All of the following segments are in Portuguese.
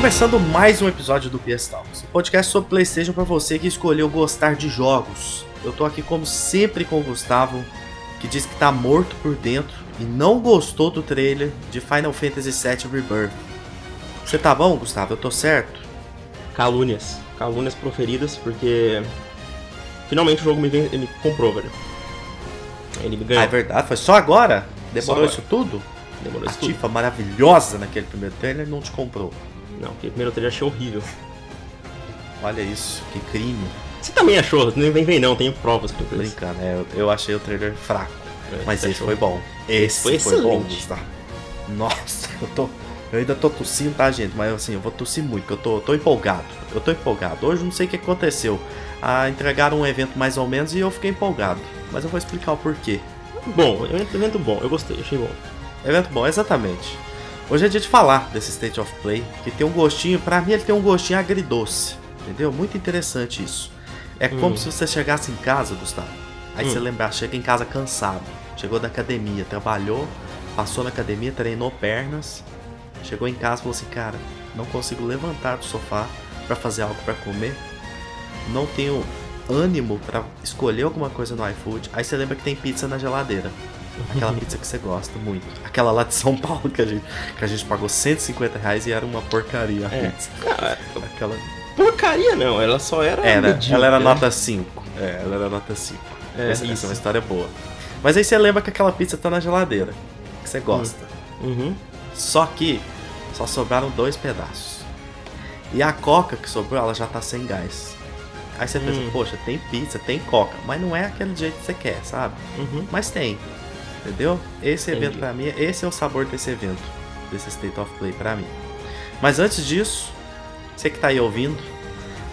Começando mais um episódio do PS Talks, um podcast sobre PlayStation para você que escolheu gostar de jogos. Eu tô aqui como sempre com o Gustavo, que diz que tá morto por dentro e não gostou do trailer de Final Fantasy VII Rebirth. Você tá bom, Gustavo? Eu tô certo? Calúnias. Calúnias proferidas, porque finalmente o jogo me, vem, me comprou, velho. Ele me ganhou. Ah, é verdade? Foi só agora? Demorou agora. isso tudo? Demorou A isso tudo. Tifa maravilhosa naquele primeiro trailer não te comprou. Não, aquele primeiro trailer eu achei horrível. Olha isso, que crime. Você também achou? Nem vem, vem não, tenho provas pra isso. brincando, é, eu, eu achei o trailer fraco. É, Mas esse achou? foi bom. Esse Foi foi, bom. Gustavo. Nossa, eu tô. Eu ainda tô tossindo, tá, gente? Mas assim, eu vou tossir muito, porque eu tô, tô empolgado. Eu tô empolgado. Hoje não sei o que aconteceu. Ah, entregaram um evento mais ou menos e eu fiquei empolgado. Mas eu vou explicar o porquê. Bom, é evento bom, eu gostei, achei bom. Evento bom, exatamente. Hoje é dia de falar desse State of Play, que tem um gostinho, pra mim ele tem um gostinho agridoce. Entendeu? Muito interessante isso. É como Hum. se você chegasse em casa, Gustavo. Aí Hum. você lembrar, chega em casa cansado. Chegou da academia, trabalhou, passou na academia, treinou pernas. Chegou em casa e falou assim: Cara, não consigo levantar do sofá pra fazer algo pra comer. Não tenho ânimo pra escolher alguma coisa no iFood. Aí você lembra que tem pizza na geladeira. Aquela pizza que você gosta muito. Aquela lá de São Paulo que a gente, que a gente pagou 150 reais e era uma porcaria a É. pizza. Ah, Aquela... porcaria não, ela só era. Era, ela era né? nota 5. É, ela era nota 5. É, essa, essa é uma história boa. Mas aí você lembra que aquela pizza tá na geladeira. Que você gosta. Uhum. Só que só sobraram dois pedaços. E a coca que sobrou, ela já tá sem gás. Aí você pensa, Hum. poxa, tem pizza, tem coca, mas não é aquele jeito que você quer, sabe? Uhum. Mas tem. Entendeu? Esse evento Entendi. pra mim, esse é o sabor desse evento, desse State of Play pra mim. Mas antes disso, você que tá aí ouvindo,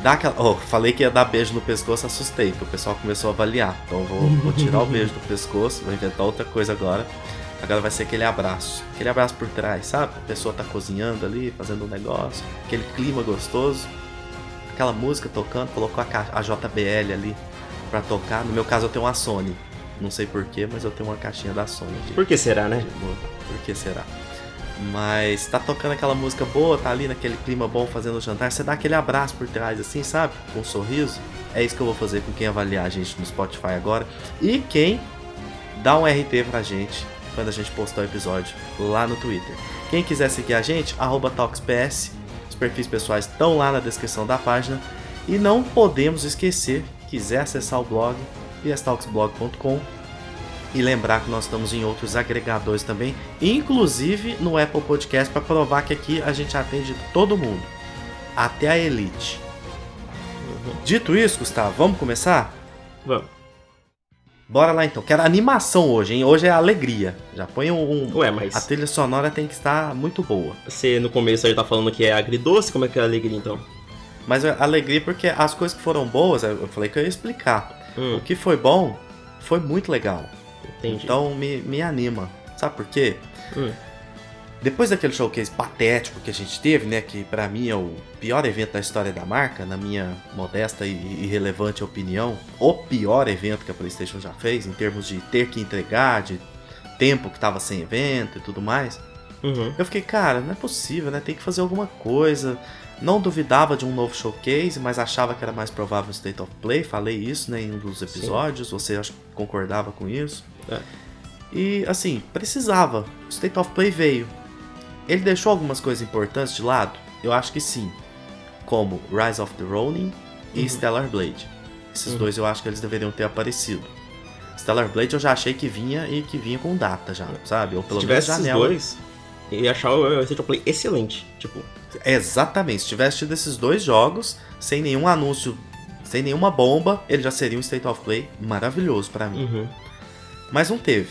dá aquela. Oh, falei que ia dar beijo no pescoço, assustei, porque o pessoal começou a avaliar. Então eu vou, vou tirar o beijo do pescoço, vou inventar outra coisa agora. Agora vai ser aquele abraço. Aquele abraço por trás, sabe? A pessoa tá cozinhando ali, fazendo um negócio, aquele clima gostoso. Aquela música tocando, colocou a, a JBL ali pra tocar. No meu caso eu tenho uma Sony. Não sei porquê, mas eu tenho uma caixinha da Sony aqui. Por que será, né? Por que será? Mas tá tocando aquela música boa, tá ali naquele clima bom fazendo o jantar. Você dá aquele abraço por trás, assim, sabe? Com um sorriso. É isso que eu vou fazer com quem avaliar a gente no Spotify agora. E quem dá um RT pra gente quando a gente postar o episódio lá no Twitter. Quem quiser seguir a gente, arroba TalksPS. Os perfis pessoais estão lá na descrição da página. E não podemos esquecer, quiser acessar o blog, pstalksblog.com e lembrar que nós estamos em outros agregadores também, inclusive no Apple Podcast, para provar que aqui a gente atende todo mundo, até a elite. Dito isso, Gustavo, vamos começar? Vamos. Bora lá então. Quero animação hoje, hein? Hoje é alegria. Já põe um. Ué, mas A trilha sonora tem que estar muito boa. você no começo aí tá falando que é agridoce, como é que é a alegria então? Mas é alegria porque as coisas que foram boas, eu falei que eu ia explicar. Hum, O que foi bom, foi muito legal. entendi. Então me, me anima. Sabe por quê? Hum. Depois daquele showcase patético que a gente teve, né, que pra mim é o pior evento da história da marca, na minha modesta e irrelevante opinião, o pior evento que a PlayStation já fez em termos de ter que entregar, de tempo que tava sem evento e tudo mais. Uhum. Eu fiquei, cara, não é possível, né? Tem que fazer alguma coisa. Não duvidava de um novo showcase, mas achava que era mais provável State of Play. Falei isso né, em um dos episódios. Você acho que concordava com isso. É. E assim, precisava. O State of Play veio. Ele deixou algumas coisas importantes de lado? Eu acho que sim. Como Rise of the Ronin e Uhum. Stellar Blade. Esses Uhum. dois eu acho que eles deveriam ter aparecido. Stellar Blade eu já achei que vinha e que vinha com data já, sabe? Ou pelo Se menos tivesse esses janela. dois, eu ia achar o State of Play excelente. Tipo, Exatamente. Se tivesse tido esses dois jogos, sem nenhum anúncio, sem nenhuma bomba, ele já seria um State of Play maravilhoso pra mim. uhum. Mas não teve.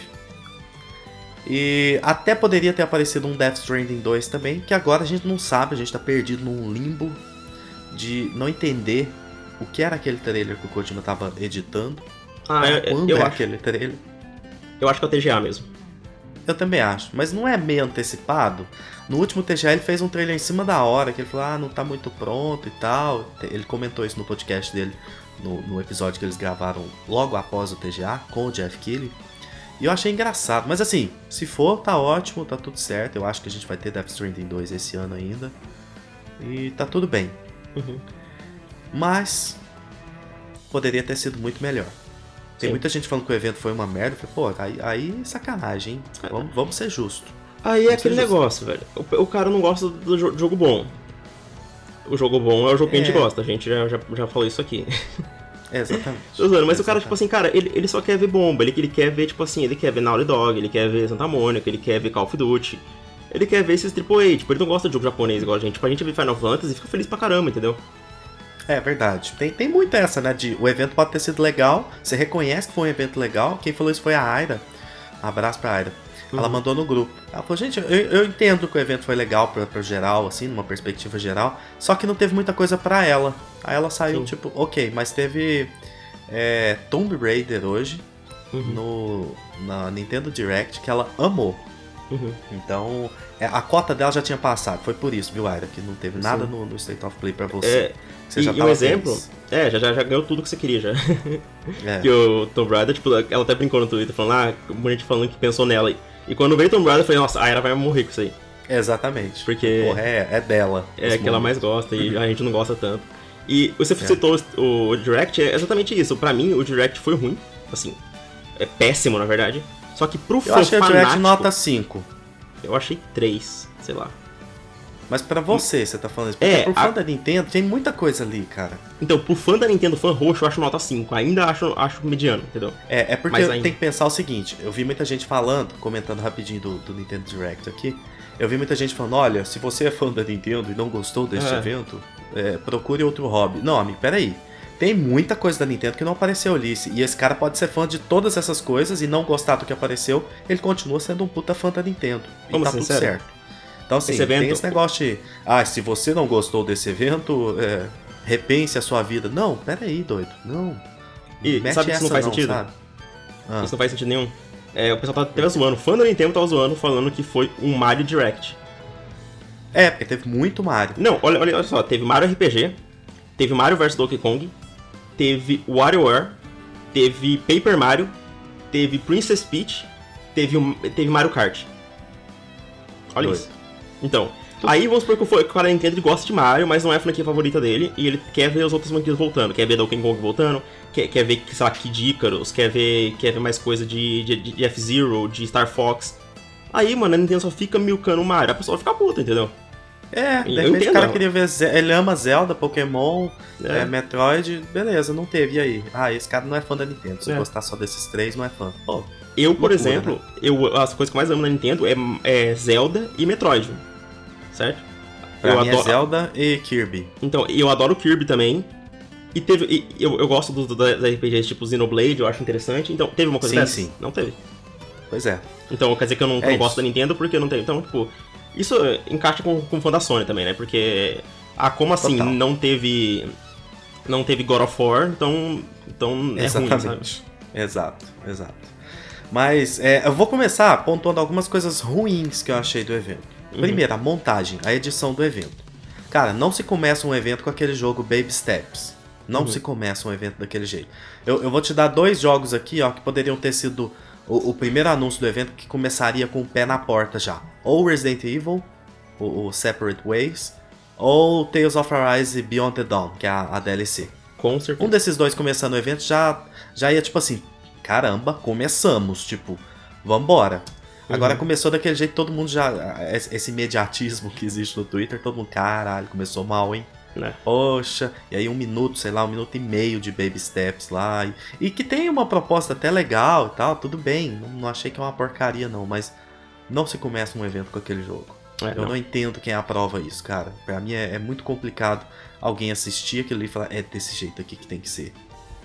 E até poderia ter aparecido um Death Stranding 2 também, que agora a gente não sabe, a gente tá perdido num limbo de não entender o que era aquele trailer que o Kojima tava editando. Ah, eu, quando eu é acho. aquele trailer. Eu acho que é o TGA mesmo. Eu também acho, mas não é meio antecipado. No último TGA ele fez um trailer em cima da hora, que ele falou, ah, não tá muito pronto e tal. Ele comentou isso no podcast dele, no, no episódio que eles gravaram logo após o TGA, com o Jeff Keighley. E eu achei engraçado, mas assim, se for, tá ótimo, tá tudo certo. Eu acho que a gente vai ter Death Stranding 2 esse ano ainda. E tá tudo bem. Uhum. Mas poderia ter sido muito melhor. Tem Sim. muita gente falando que o evento foi uma merda. Eu falei, pô, aí, aí sacanagem, hein? É. Vamos, vamos ser justos. Aí é aquele ser justos. negócio, velho. O, o cara não gosta do jo- jogo bom. O jogo bom é o jogo que a gente É. gosta, a gente já, já, já falou isso aqui. É, exatamente. Mas o cara, Exatamente. tipo assim, cara, ele, ele só quer ver bomba, ele, ele quer ver, tipo assim, ele quer ver Naughty Dog, ele quer ver Santa Mônica, ele quer ver Call of Duty. Ele quer ver esses AAA, tipo, ele não gosta de jogo japonês igual a gente. Tipo, a gente vê Final Fantasy e fica feliz pra caramba, entendeu? É verdade. Tem, tem muito essa, né? De o evento pode ter sido legal, você reconhece que foi um evento legal. Quem falou isso foi a Aira. Abraço pra Aira. Ela Uhum. mandou no grupo. Ela falou, gente, eu, eu entendo que o evento foi legal pra, pra geral, assim, numa perspectiva geral, só que não teve muita coisa pra ela. Aí ela saiu, Sim. tipo, ok, mas teve é, Tomb Raider hoje Uhum. no, na Nintendo Direct que ela amou. Uhum. Então, é, a cota dela já tinha passado. Foi por isso, viu, Aira? Que não teve nada no, no State of Play pra você. É, você e, já um exemplo, feliz. é, já, já, já ganhou tudo que você queria já. É. que o Tomb Raider, tipo, ela até brincou no Twitter, falando, ah, muita gente falando que pensou nela. E, e quando veio Tomb Raider, eu falei, nossa, a Era vai morrer com isso aí. Exatamente. Porque- Porra, é, é dela. É que ela mais gosta e a gente não gosta tanto. E você É. citou o, o Direct, é exatamente isso. Pra mim, o Direct foi ruim, assim, é péssimo, na verdade. Só que pro Eu fã achei o Direct nota 5. eu achei 3, sei lá. Mas pra você, você tá falando isso. Porque É, pro fã a- da Nintendo tem muita coisa ali, cara. Então, pro fã da Nintendo, fã roxo, eu acho nota 5. Ainda acho, acho mediano, entendeu? É, é porque tenho que pensar o seguinte: eu vi muita gente falando, comentando rapidinho do, do Nintendo Direct aqui. Eu vi muita gente falando: olha, se você é fã da Nintendo e não gostou deste É. evento, é, procure outro hobby. Não, amigo, peraí. Tem muita coisa da Nintendo que não apareceu ali. E esse cara pode ser fã de todas essas coisas e não gostar do que apareceu. Ele continua sendo um puta fã da Nintendo. E Vamos tá ser tudo sério? certo. Então, assim, Esse evento- tem esse negócio de. Ah, se você não gostou desse evento, é, repense a sua vida. Não, peraí, doido. Não. E Mete sabe que isso não faz sentido? sabe? Ah. Isso não faz sentido nenhum. É, o pessoal tá até zoando, o fã da Nintendo tava zoando, falando que foi um Mario Direct. É, porque teve muito Mario. Não, olha, olha, olha só, teve Mario RPG, teve Mario vs Donkey Kong, teve WarioWare, teve Paper Mario, teve Princess Peach, teve, um- teve Mario Kart. Olha Doido. isso. Então, aí vamos supor que o cara ele gosta de Mario, mas não é a franquia favorita dele, e ele quer ver as outras franquias voltando, quer ver Donkey Kong voltando, quer, quer ver, sei lá, Kid Icarus, quer ver, quer ver mais coisa de, de, de F-Zero, de Star Fox. Aí, mano, a Nintendo só fica milcando o Mario, a pessoa fica puta, entendeu? É, de repente o cara queria ver. Ele ama Zelda, Pokémon, É. é, Metroid, beleza, não teve. E aí? Ah, esse cara não é fã da Nintendo. Se É. gostar só desses três, não é fã. Pô, Eu, por Loucura, exemplo, eu, as coisas que eu mais amo na Nintendo é, é Zelda e Metroid. Certo? pra eu mim é Zelda e Kirby. Então, eu adoro Kirby também. E teve. e eu, eu gosto dos do, das RPGs tipo Xenoblade, eu acho interessante. Então, teve uma coisa Sim, dessa? sim. Não teve. Pois é. Então, quer dizer que eu não, É não gosto da Nintendo porque não teve. Então, tipo, isso encaixa com, com o fã da Sony também, né? Porque. Ah, como assim Total. não teve. Não teve God of War, então. Então é ruim, sabe? Exatamente. Exato, exato. Mas é, eu vou começar pontuando algumas coisas ruins que eu achei do evento. Uhum. Primeiro, a montagem, a edição do evento. Cara, não se começa um evento com aquele jogo Baby Steps. Não Uhum. se começa um evento daquele jeito. Eu, eu vou te dar dois jogos aqui, ó, que poderiam ter sido o, o primeiro anúncio do evento que começaria com o pé na porta já. Ou Resident Evil, o, o Separate Ways, ou Tales of Arise Beyond the Dawn, que é a, a DLC. Com certeza. Um desses dois começando o evento já, já ia tipo assim, caramba, começamos, tipo, vambora. Agora Uhum. começou daquele jeito, todo mundo já. Esse esse imediatismo que existe no Twitter, todo mundo, caralho, começou mal, hein? Né? Poxa, e aí um minuto, sei lá, um minuto e meio de baby steps lá. E, e que tem uma proposta até legal e tal, tudo bem. Não, não achei que é uma porcaria, não, mas não se começa um evento com aquele jogo. É, Eu não. não entendo quem aprova isso, cara. Pra mim é, é muito complicado alguém assistir aquilo e falar, é desse jeito aqui que tem que ser.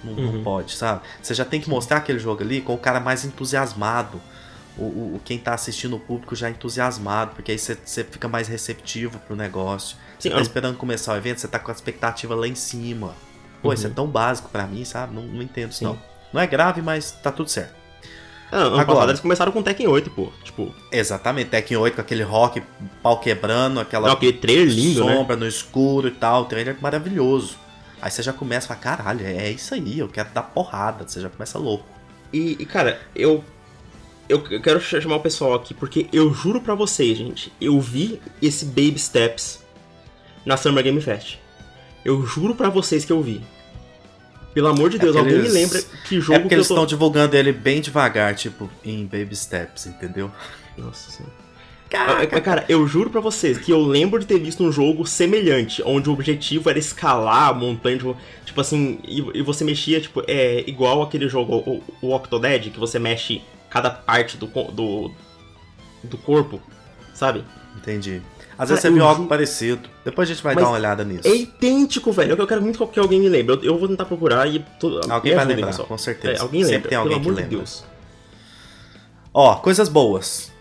Não, não Uhum. pode, sabe? Você já tem que mostrar aquele jogo ali com o cara mais entusiasmado. O, o- quem tá assistindo o público já entusiasmado, porque aí você, você fica mais receptivo pro negócio. Você Sim, tá eu- esperando começar o evento, você tá com a expectativa lá em cima. Pô, isso é Uhum. tão básico pra mim, sabe? Não, não entendo isso não. Não é grave, mas tá tudo certo. Ah, ano Agora. passado eles começaram com Tekken 8, pô. Tipo, Exatamente, Tekken 8 com aquele rock, pau quebrando, aquela não, aquele trailer lindo, né? sombra no escuro e tal, o trailer maravilhoso. Aí você já começa a falar, caralho, é isso aí, eu quero dar porrada, você já começa louco. E, e, cara, eu. Eu quero ch- chamar o pessoal aqui, porque eu juro pra vocês, gente, eu vi esse Baby Steps na Summer Game Fest. Eu juro pra vocês que eu vi. Pelo amor de É Deus, porque alguém me eles- lembra que jogo É porque que eles tô... estão divulgando ele bem devagar, tipo, em baby steps, entendeu? Nossa senhora. É, é, Cara, eu juro pra vocês que eu lembro de ter visto um jogo semelhante, onde o objetivo era escalar a montanha, tipo, tipo assim, e, e você mexia, tipo, é igual aquele jogo, o, o Octodad, que você mexe cada parte do, do, do corpo, sabe? Entendi. Às Cara, vezes você eu viu algo ju- parecido. Depois a gente vai Mas dar uma olhada nisso. É idêntico, velho. Eu quero muito que alguém me lembre. Eu, eu vou tentar procurar e. To, Alguém me vai lembrar, pessoal. com certeza. É, alguém Sempre lembra, tem alguém pelo que amor de lembra. Deus. Ó, coisas boas.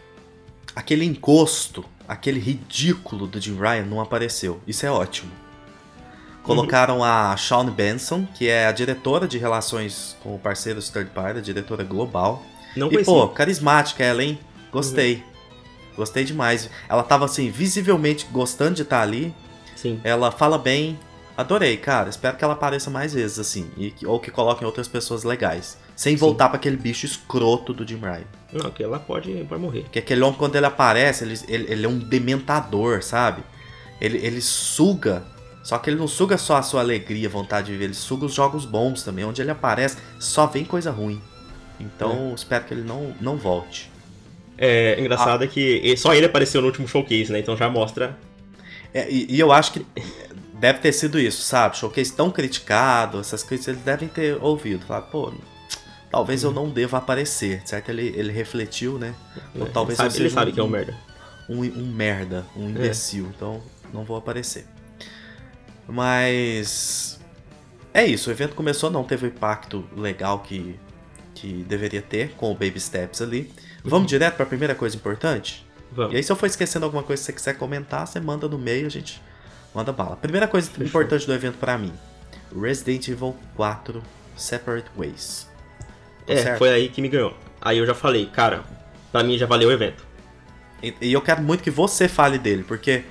Aquele encosto, aquele ridículo do Jim Ryan não apareceu. Isso é ótimo. Colocaram a Shawn Benson, que é a diretora de relações com parceiros third party, a diretora global. Não E, conheci. pô, carismática ela, hein? Gostei. Gostei demais. Ela tava, assim, visivelmente gostando de estar ali. Sim. Ela fala bem. Adorei, cara. Espero que ela apareça mais vezes, assim. E, que- ou que coloquem outras pessoas legais. Sem voltar pra aquele bicho escroto do Jim Ryan. Não, que ela pode, pode morrer. Porque aquele homem, quando ele aparece, ele, ele, ele é um dementador, sabe? Ele, ele suga. Só que ele não suga só a sua alegria, vontade de viver. Ele suga os jogos bons também. Onde ele aparece, só vem coisa ruim. Então, espero que ele não, não volte. É engraçado é que só ele apareceu no último showcase, né? Então já mostra. É, e, e eu acho que deve ter sido isso, sabe? Showcase tão criticado, essas críticas eles devem ter ouvido. Falar, pô, talvez eu não deva aparecer, certo? Ele, ele refletiu, né? Ou né? talvez ele eu sabe, ele sabe um- que é um merda. um, um merda, um imbecil. Então não vou aparecer. Mas. É isso, o evento começou, não teve o impacto legal que, que deveria ter com o Baby Steps ali. Vamos direto para a primeira coisa importante? Vamos. E aí, se eu for esquecendo alguma coisa que você quiser comentar, você manda no meio, a gente manda bala. Primeira coisa importante do evento pra mim: Resident Evil 4 Separate Ways. Tá É, certo? foi aí que me ganhou. Aí eu já falei, cara, pra mim já valeu o evento. E, e eu quero muito que você fale dele, porque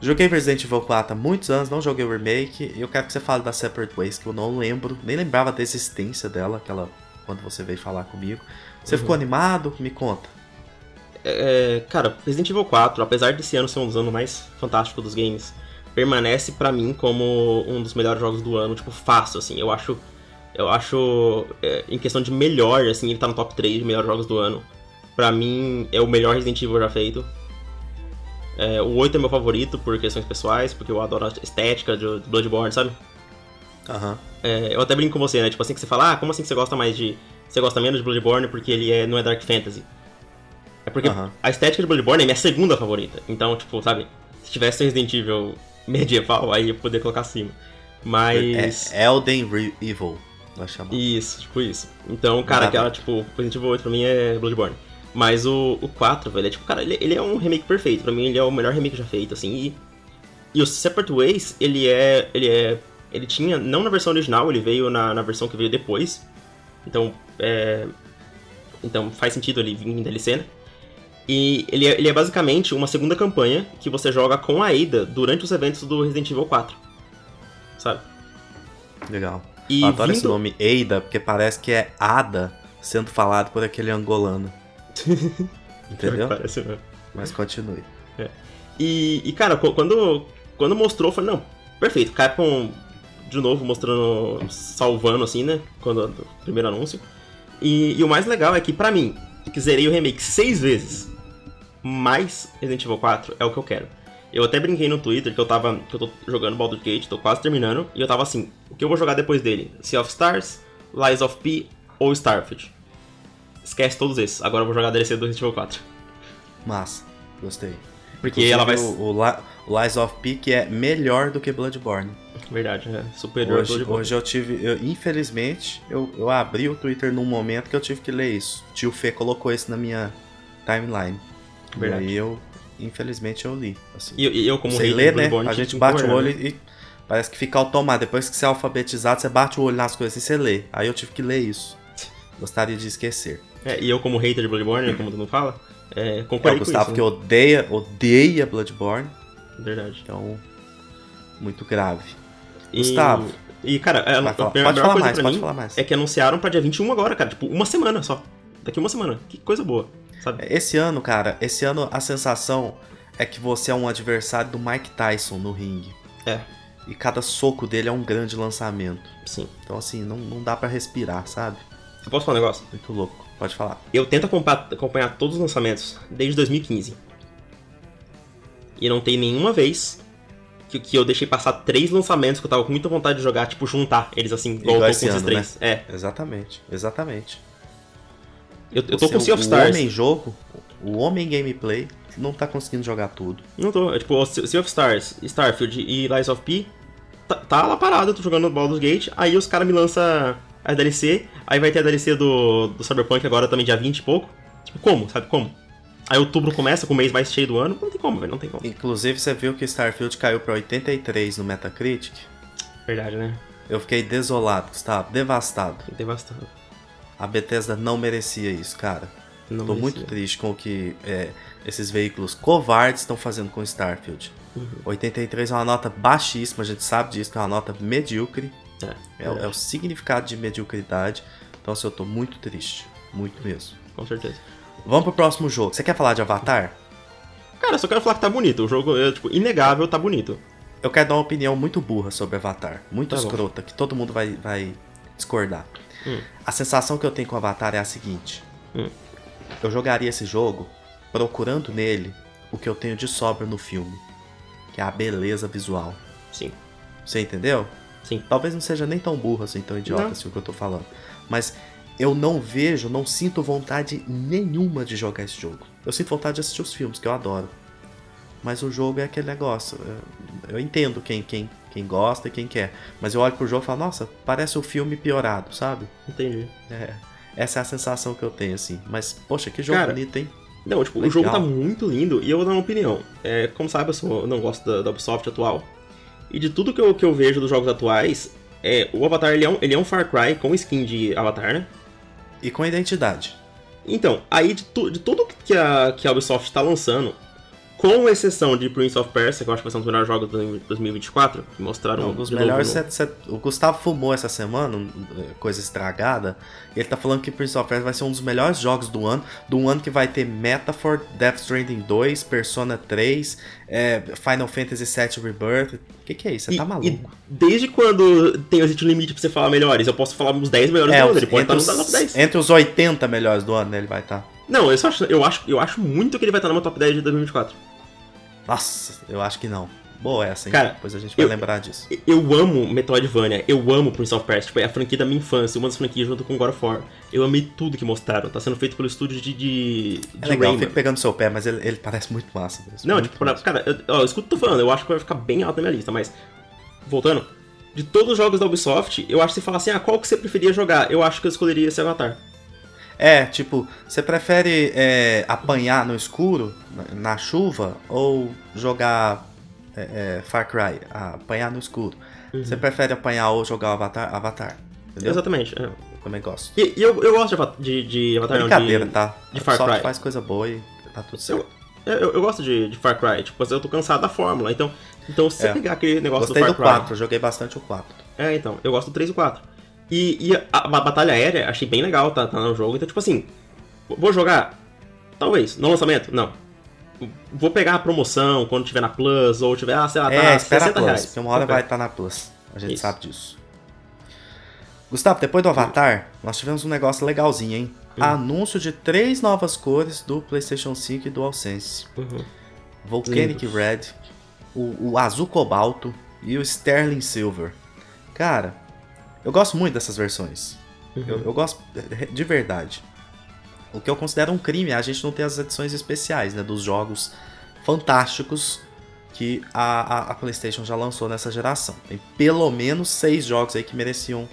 joguei Resident Evil 4 há muitos anos, não joguei o remake, e eu quero que você fale da Separate Ways, que eu não lembro, nem lembrava da existência dela, aquela, quando você veio falar comigo. Você Uhum. ficou animado? Me conta. É, cara, Resident Evil 4, apesar desse ano ser um dos anos mais fantásticos dos games, permanece pra mim como um dos melhores jogos do ano, tipo, fácil, assim. Eu acho. Eu acho. é, em questão de melhor, assim, ele tá no top 3 de melhores jogos do ano. Pra mim, é o melhor Resident Evil já feito. É, o 8 é meu favorito por questões pessoais, porque eu adoro a estética de Bloodborne, sabe? Aham. É, eu até brinco com você, né? Tipo assim que você fala, ah, como assim que você gosta mais de. Você gosta menos de Bloodborne porque ele é, não é Dark Fantasy? É porque Aham. a estética de Bloodborne é minha segunda favorita. Então, tipo, sabe, se tivesse Resident Evil medieval, aí eu poderia colocar acima. Mas. É Elden Evil, vai chamar. Isso, tipo isso. Então, cara, aquela, tipo, Resident Evil 8 pra mim é Bloodborne. Mas o, o 4, velho, é tipo, cara, ele, ele é um remake perfeito. Pra mim, ele é o melhor remake já feito, assim. E, e o Separate Ways, ele é. Ele é. Ele tinha, não na versão original, ele veio na, na versão que veio depois. Então, é. Então faz sentido ele vir em DLC, né? E ele é, ele é basicamente uma segunda campanha que você joga com a Ada durante os eventos do Resident Evil 4. Sabe? Legal. E adoro esse vindo- nome Eida, porque parece que é Ada sendo falado por aquele angolano. Entendeu? Parece, né? Mas continue. E, e, cara, qu- quando, quando mostrou, eu falei, não, perfeito, Capcom de novo mostrando, salvando assim, né? Quando o primeiro anúncio. E, e o mais legal é que, pra mim, que zerei o remake seis vezes, mais Resident Evil 4 é o que eu quero. Eu até brinquei no Twitter que eu tava. que eu tô jogando Baldur's Gate, tô quase terminando, e eu tava assim, o que eu vou jogar depois dele? Sea of Stars, Lies of P ou Starfield? Esquece todos esses, agora eu vou jogar a DLC do Resident Evil 4. Massa. Gostei. Porque ela vai. O, o, Li- o Lies of P que é melhor do que Bloodborne. Verdade, é superior a Hoje, Bloodborne. hoje eu tive. eu- infelizmente, eu, eu abri o Twitter num momento que eu tive que ler isso. O tio Fê colocou isso na minha timeline. Verdade. E aí eu, infelizmente, eu li. Assim. E eu, como hater ler, né? A gente bate o olho né? e parece que fica automático. Depois que você é alfabetizado, você bate o olho nas coisas e você lê. Aí eu tive que ler isso. Gostaria de esquecer. É, e eu como hater de Bloodborne, né, como tu não fala, é, É o com Gustavo isso. que né? odeia, odeia Bloodborne. Verdade. Então, muito grave. E- Gustavo. E, cara, é, a, a melhor pode falar coisa mais, pra pode mim falar mais. é que anunciaram pra dia 21 agora, cara. Tipo, uma semana só. Daqui uma semana. Que coisa boa, sabe? Esse ano, cara, esse ano a sensação é que você é um adversário do Mike Tyson no ringue. É. E cada soco dele é um grande lançamento. Sim. Então, assim, não, não dá pra respirar, sabe? Eu posso falar um negócio? Muito louco. Pode falar. Eu tento acompanhar, todos os lançamentos desde 2015. E não tem nenhuma vez que, que eu deixei passar três lançamentos que eu tava com muita vontade de jogar, tipo, juntar eles assim, igual, Igual eu tô esse com esses três. É. Exatamente, exatamente. Eu, eu tô Você- com Sea of o Stars. homem jogo, o homem gameplay, não tá conseguindo jogar tudo. Não tô. é, Tipo, o Sea of Stars, Starfield e Lies of P tá, tá lá parado, eu tô jogando Baldur's Gate, aí os caras me lançam a DLC, aí vai ter a DLC do, do Cyberpunk agora também dia 20 e pouco. Tipo, como? Sabe como? Aí outubro começa com o mês mais cheio do ano, não tem como, velho, não tem como. Inclusive, você viu que Starfield caiu pra 83 no Metacritic? Verdade, né? Eu fiquei desolado, Gustavo, devastado. Devastado. A Bethesda não merecia isso, cara. Não Tô merecia. muito triste com o que é, esses veículos covardes estão fazendo com Starfield. Uhum. 83 é uma nota baixíssima, a gente sabe disso, que é uma nota medíocre. É, É, o- é o significado de mediocridade. Então, assim, eu tô muito triste. Muito mesmo. com certeza. Vamos pro próximo jogo. Você quer falar de Avatar? Cara, eu só quero falar que tá bonito. O jogo, é, tipo, inegável, tá bonito. Eu quero dar uma opinião muito burra sobre Avatar. Muito Tá bom. escrota, que todo mundo vai, vai discordar. Hum. A sensação que eu tenho com Avatar é a seguinte. Hum. Eu jogaria esse jogo procurando nele o que eu tenho de sobra no filme. Que é a beleza visual. Sim, Você entendeu? sim. Talvez não seja nem tão burro assim, tão idiota Não. assim o que eu tô falando. Mas eu não vejo, não sinto vontade nenhuma de jogar esse jogo. Eu sinto vontade de assistir os filmes, que eu adoro. Mas o jogo é aquele negócio. Eu, eu entendo quem, quem, quem gosta e quem quer. Mas eu olho pro jogo e falo, nossa, parece o filme piorado, sabe? Entendi. É, essa é a sensação que eu tenho, assim. Mas, poxa, que jogo Cara, bonito, hein? Não, tipo, o Legal. jogo tá muito lindo e eu vou dar uma opinião. É, como sabe, eu, sou- eu não gosto da, da Ubisoft atual. E de tudo que eu, que eu vejo dos jogos atuais, é, o Avatar ele é, um, ele é um Far Cry com skin de Avatar, né? E com identidade. Então, aí de, tu- de tudo que a, que a Ubisoft tá lançando, com exceção de Prince of Persia, que eu acho que vai ser um dos melhores jogos de 2024, que mostraram Não, um novo melhores. cê- cê- o Gustavo fumou essa semana, um, é, coisa estragada. E ele tá falando que Prince of Persia vai ser um dos melhores jogos do ano. Do ano que vai ter Metaphor, Death Stranding 2, Persona 3, é, Final Fantasy VII Rebirth. O que, que é isso? Você E- tá maluco? desde quando tem um limite pra você falar melhores? Eu posso falar uns 10 melhores É, do ano, os- ele pode estar entre, no top os, 10. entre os 80 melhores do ano, né, ele vai estar. Não, eu, só acho, eu, acho, eu acho muito que ele vai estar no meu top 10 de 2024. Nossa, eu acho que não. Boa essa, hein? Cara, Depois a gente vai eu- lembrar disso. Eu amo Metroidvania, eu amo Prince of Persia, tipo, é a franquia da minha infância, uma das franquias junto com God of War. Eu amei tudo que mostraram, tá sendo feito pelo estúdio de, de, de É legal, eu Rayman. fico pegando seu pé, mas ele, ele parece muito massa. mesmo, Não, muito tipo, massa. cara, eu, ó, escuta o que tô falando, eu acho que vai ficar bem alto na minha lista, mas. Voltando, de todos os jogos da Ubisoft, eu acho que se falar assim, ah, qual que você preferia jogar? Eu acho que eu escolheria esse Avatar. É, tipo, você prefere é, apanhar no escuro, na, chuva, ou jogar é, é, Far Cry, ah, apanhar no escuro? Você prefere apanhar ou jogar o Avatar? Avatar. Entendeu? Exatamente. é. Também gosto. E, e eu, eu gosto de de, de Avatar, não, Brincadeira, de, tá? de Far Só Cry. faz coisa boa e tá tudo certo. Eu, eu, eu gosto de, de Far Cry, tipo, eu tô cansado da fórmula, então, então se você É. pegar aquele negócio Gostei do do Far Cry... 4, joguei bastante o 4. É, então, eu gosto do 3 e 4. E, e a, a batalha aérea, achei bem legal, tá, tá no jogo. Então, tipo assim, vou jogar? Talvez. No lançamento? Não. Vou pegar a promoção quando tiver na Plus, ou tiver, ah, sei lá, tá é, espera a 60 Plus, reais. porque uma hora vai estar na Plus. A gente Isso. sabe disso. Gustavo, depois do Avatar, nós tivemos um negócio legalzinho, hein? Hum. Anúncio de três novas cores do PlayStation 5 e DualSense. Uhum. Volcanic Lindos. Red, o, o azul cobalto e o Sterling Silver. Cara, eu gosto muito dessas versões. Uhum. Eu, eu gosto de verdade. O que eu considero um crime é a gente não ter as edições especiais, né? Dos jogos fantásticos que a, a, a PlayStation já lançou nessa geração. Tem pelo menos seis jogos aí que mereciam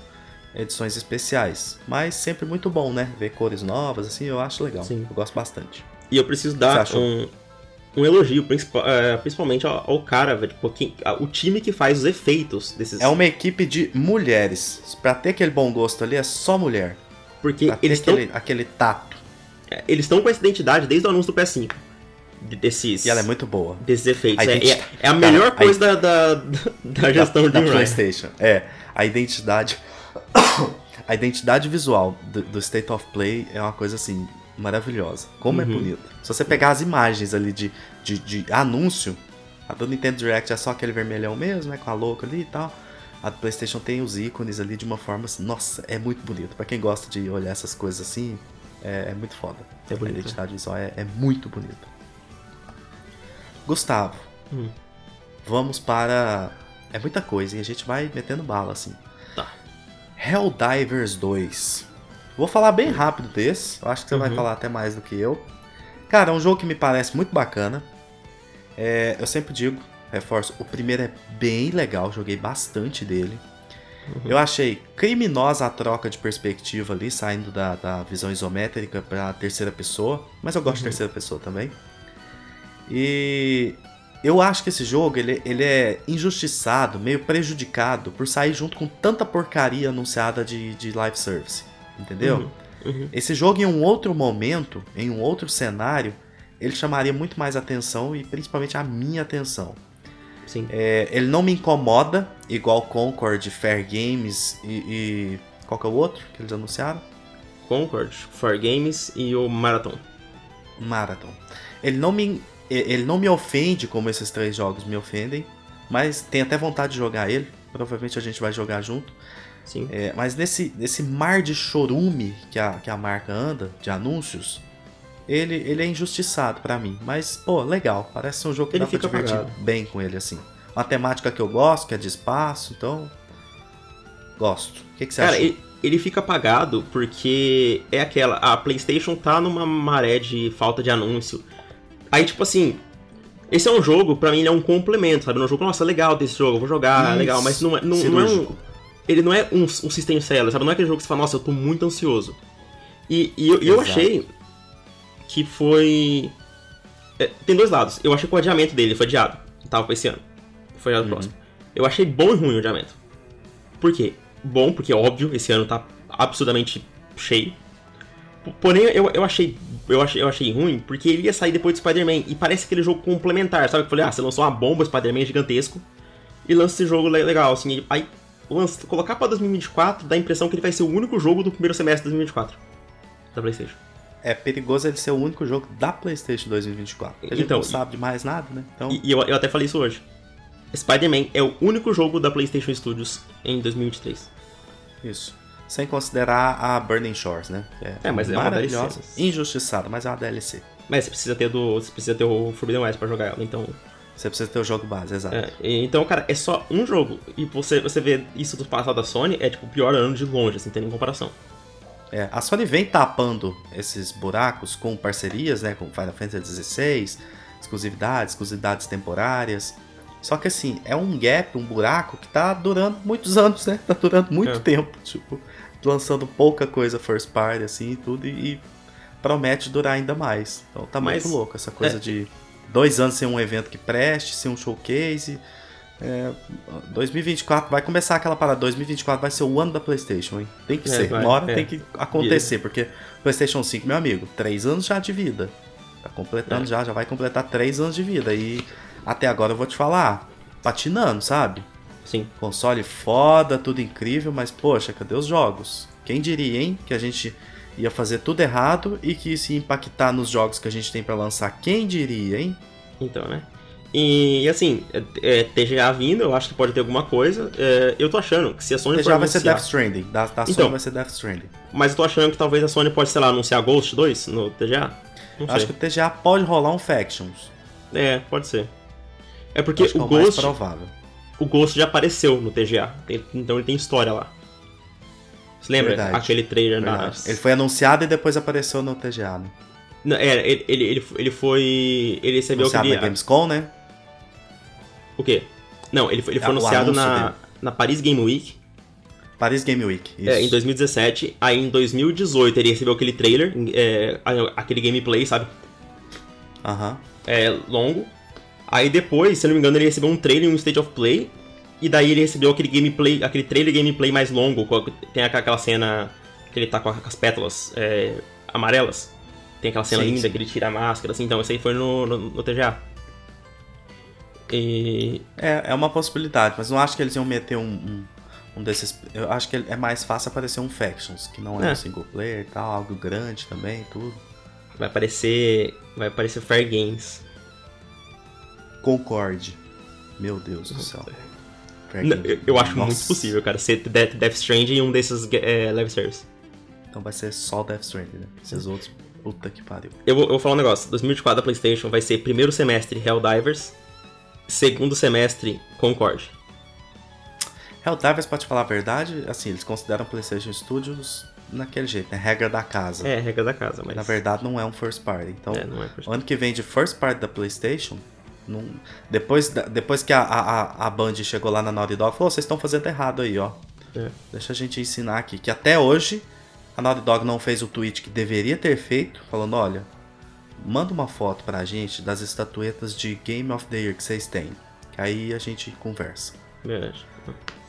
edições especiais. Mas sempre muito bom, né? Ver cores novas, assim, eu acho legal. Sim. Eu gosto bastante. E eu preciso dar um, um elogio, principal- é, principalmente ao, cara, velho, tipo, quem- a- o time que faz os efeitos desses. É uma equipe de mulheres. Pra ter aquele bom gosto ali, é só mulher. Porque Pra eles estão aquele, aquele tato. eles estão com essa identidade desde o anúncio do PS5. de- Desses. E ela é muito boa. desses efeitos. A É, é- é a Cara, melhor a coisa da, da, da gestão da, de da. PlayStation. É, a identidade. a identidade visual do, do State of Play é uma coisa assim maravilhosa. Como é Uhum. bonita. Se você pegar as imagens ali de, de, de anúncio, a do Nintendo Direct é só aquele vermelhão mesmo, né? Com a louca ali e tal. A do PlayStation tem os ícones ali de uma forma assim. Nossa, é muito bonito. Pra quem gosta de olhar essas coisas assim, é, é muito foda. É bonito, A identidade visual é, é muito bonita. Gustavo, Hum. vamos para. É muita coisa e a gente vai metendo bala assim. Tá. Helldivers 2. Vou falar bem rápido desse. Eu acho que você vai Uhum. falar até mais do que eu. Cara, é um jogo que me parece muito bacana. É, eu sempre digo, reforço, o primeiro é bem legal, joguei bastante dele. Uhum. Eu achei criminosa a troca de perspectiva ali, saindo da, da visão isométrica pra terceira pessoa. Mas eu gosto de Uhum. terceira pessoa também. E eu acho que esse jogo ele, ele é injustiçado, meio prejudicado por sair junto com tanta porcaria anunciada de, de live service. Entendeu? Uhum. Uhum. Esse jogo, em um outro momento, em um outro cenário, ele chamaria muito mais atenção e principalmente a minha atenção. Sim. É, ele não me incomoda, igual Concord, Fair Games e, e. Qual que é o outro que eles anunciaram? Concord, Far Games e o Marathon. Marathon. Ele não me, ele não me ofende como esses três jogos me ofendem, mas tenho até vontade de jogar ele. Provavelmente a gente vai jogar junto. Sim. É, mas nesse, nesse mar de chorume que a, que a marca anda, de anúncios, ele, ele é injustiçado pra mim. Mas, pô, legal. Parece ser um jogo que Ele dá pra fica divertir apagado. bem com ele, assim. Uma temática que eu gosto, que é de espaço, então. Gosto. O que, que você Cara, acha? ele, ele fica apagado porque é aquela. A PlayStation tá numa maré de falta de anúncio. Aí, tipo assim. Esse é um jogo, pra mim, ele é um complemento, sabe? É um jogo, nossa, legal ter esse jogo, eu vou jogar, Isso, legal, mas não, é- não, não é um. Ele não é um, um system seller, sabe? Não é aquele jogo que você fala, nossa, eu tô muito ansioso. E, e eu, eu achei que foi. é, tem dois lados. Eu achei que o adiamento dele foi adiado. Tava pra esse ano. Foi adiado Uhum. próximo. Eu achei bom e ruim o adiamento. Por quê? Bom, porque óbvio, esse ano tá absurdamente cheio. Porém, eu, eu achei. Eu achei, eu achei ruim porque ele ia sair depois do Spider-Man. E parece aquele jogo complementar, sabe? Eu falei, ah, você lançou uma bomba Spider-Man gigantesco. E lança esse jogo le- legal, assim. Aí, lança, colocar pra 2024 dá a impressão que ele vai ser o único jogo do primeiro semestre de 2024. Da PlayStation. É perigoso ele ser o único jogo da PlayStation 2024. A gente Então, não sabe de mais nada, né? Então, E, e eu, eu até falei isso hoje. Spider-Man é o único jogo da PlayStation Studios em 2023. isso. Sem considerar a Burning Shores, né? Que É, mas é uma. DLC. Injustiçada, mas é uma DLC. Mas você precisa ter do. Você precisa ter o Forbidden West pra jogar ela, então. Você precisa ter o jogo base, exato. É, então, cara, é só um jogo. E você, você vê isso do passado da Sony, é tipo o pior ano de longe, assim, tendo em comparação. É, a Sony vem tapando esses buracos com parcerias, né, com Final Fantasy XVI, exclusividades, exclusividades temporárias. Só que assim, é um gap, um buraco que tá durando muitos anos, né? Tá durando muito É. tempo, tipo, lançando pouca coisa first party assim e tudo e, e promete durar ainda mais. Então tá Mas, muito louco essa coisa é. de dois anos sem um evento que preste, sem um showcase. É, 2024 vai começar aquela parada. 2024 vai ser o ano da PlayStation, hein? Tem que É, ser. vai, Uma hora é. tem que acontecer, porque PlayStation 5, meu amigo, três anos já de vida. Tá completando É. já, já vai completar três anos de vida. E até agora eu vou te falar, patinando, sabe? Sim. Console foda, tudo incrível, mas poxa, cadê os jogos? Quem diria, hein? Que a gente ia fazer tudo errado e que ia impactar nos jogos que a gente tem pra lançar. Quem diria, hein? Então, né? E assim, é, é, TGA vindo, eu acho que pode ter alguma coisa. É, eu tô achando que se a Sony for Já vai ser Death Stranding. Da, da Sony Então. vai ser Death Stranding. Mas eu tô achando que talvez a Sony pode, sei lá, anunciar Ghost 2 no TGA. Não sei. Acho que o TGA pode rolar um Factions. É, pode ser. É porque que é o o mais Ghost, provável. o Ghost já apareceu no TGA. então ele tem história lá. Você lembra? Verdade. Aquele trailer. Verdade. Ele foi anunciado e depois apareceu no TGA, né? Não, é, ele, ele, ele, ele foi. Ele recebeu Anunciado aquele. na Gamescom, né? O quê? Não, ele foi, ele foi Ah, anunciado na, dele. na Paris Game Week Paris Game Week. Isso. é, em 2017. Aí em 2018 ele recebeu aquele trailer, é, aquele gameplay, sabe? Aham. é, longo. Aí depois, se não me engano, ele recebeu um trailer e um State of Play. E daí ele recebeu aquele gameplay, aquele trailer gameplay mais longo. Tem aquela cena que ele tá com as pétalas é, amarelas. Tem aquela cena Sim, linda sim. que ele tira a máscara, assim. Então, esse aí foi no, no, no TGA. E. É, é uma possibilidade, mas não acho que eles iam meter um, um, um desses. Eu acho que é mais fácil aparecer um Factions, que não é, É. um single player e tal, algo grande também, tudo. Vai aparecer. Vai aparecer Fair Games. Concorde. Meu Deus do céu. Eu, acho Nossa. muito possível, cara, ser Death, Death Stranding em um desses é, live service. Então vai ser só Death Stranding, né? Esses outros, puta que pariu. Eu vou, eu vou falar um negócio. 2024 da PlayStation vai ser primeiro semestre Helldivers, segundo semestre Concorde. Helldivers, pra te falar a verdade, assim, eles consideram PlayStation Studios naquele jeito, né? Regra da casa. É, regra da casa, mas. Na verdade, não é um first party. Então, É, não é first ano que vem de first party da PlayStation, não... depois, depois que a, a, a- Band chegou lá na Naughty Dog, falou: vocês estão fazendo errado aí, ó. É. Deixa a gente ensinar aqui. Que até hoje, a Naughty Dog não fez o tweet que deveria ter feito, falando: olha, manda uma foto pra gente das estatuetas de Game of the Year que vocês têm. Que aí a gente conversa. Verdade.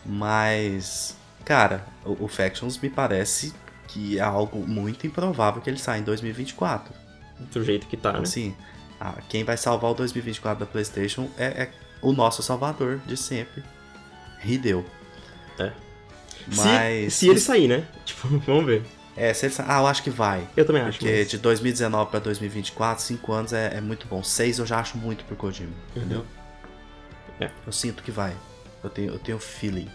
Mas, cara, o, o Factions me parece que é algo muito improvável que ele saia em 2024. Do jeito que tá, né? Assim, ah, quem vai salvar o 2024 da PlayStation é, é o nosso salvador de sempre, Hideo. É. Mas. Se, se ele sair, né? Tipo, vamos ver. É, se ele sa- Ah, eu acho que vai. Eu também acho. Porque mas- de 2019 pra 2024, 5 anos é, é muito bom. 6 eu já acho muito pro Kojima, entendeu? É. Eu sinto que vai. Eu tenho, eu tenho feeling.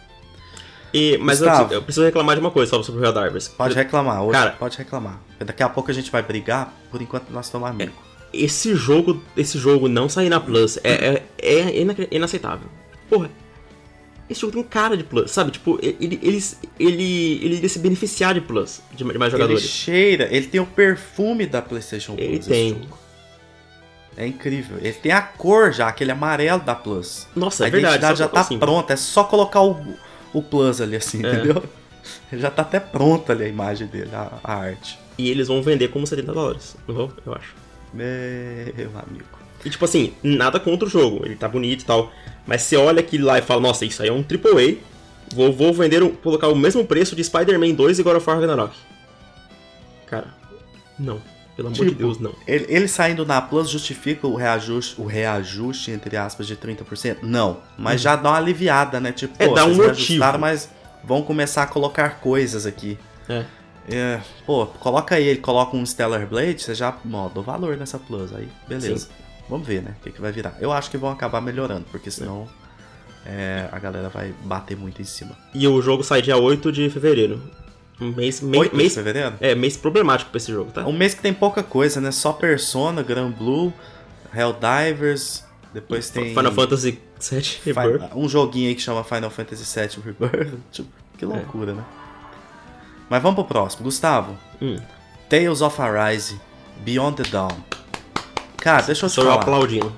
E, mas eu, Gustavo. preciso- eu preciso reclamar de uma coisa só sobre o Helldivers. Pode reclamar, hoje Cara- pode reclamar. Daqui a pouco a gente vai brigar, por enquanto nós estamos amigos. Esse jogo, esse jogo não sair na Plus é, é, é ina- inaceitável. Porra, esse jogo tem cara de Plus, sabe? Tipo, ele, ele, ele, ele iria se beneficiar de Plus, de, mais Ele jogadores. cheira, ele tem o perfume da PlayStation Plus. Ele tem. É incrível. Ele tem a cor já, aquele amarelo da Plus. Nossa, a é verdade. identidade só já tá assim. pronta, é só colocar o, o Plus ali assim, É. entendeu? Ele já tá até pronta ali a imagem dele, a, a arte. E eles vão vender como 70 dólares, não vão? Eu acho. Meu amigo. E tipo assim, nada contra o jogo, ele tá bonito e tal. Mas você olha aquilo lá e fala, nossa, isso aí é um AAA. Vou, vou vender, um- colocar o mesmo preço de Spider-Man 2 e God of War Ragnarok. Cara, não. Pelo amor de Tipo, Deus, não. Ele, ele saindo na Plus justifica o reajuste, o reajuste, entre aspas, de 30%? Não. Mas já dá uma aliviada, né? Tipo, Uhum. É, pô, dá um motivo. mas vão começar a colocar coisas aqui. É. É, pô, coloca aí, ele coloca um Stellar Blade, você já ó, dou valor nessa Plus aí, beleza. Sim. Vamos ver, né? O que, que vai virar. Eu acho que vão acabar melhorando, porque senão é, a galera vai bater muito em cima. E o jogo sai dia 8 de fevereiro. Um mês, me- 8 de mês, fevereiro? é, mês problemático pra esse jogo, tá? É um mês que tem pouca coisa, né? Só Persona, Gran Blue, Helldivers, depois tem Final Fantasy VII Rebirth. um joguinho aí que chama Final Fantasy VII Rebirth. Tipo, que loucura, né? Mas vamos pro próximo. Gustavo, Hum. Tales of Arise, Beyond the Dawn. Cara, deixa eu te Sou eu falar. aplaudindo.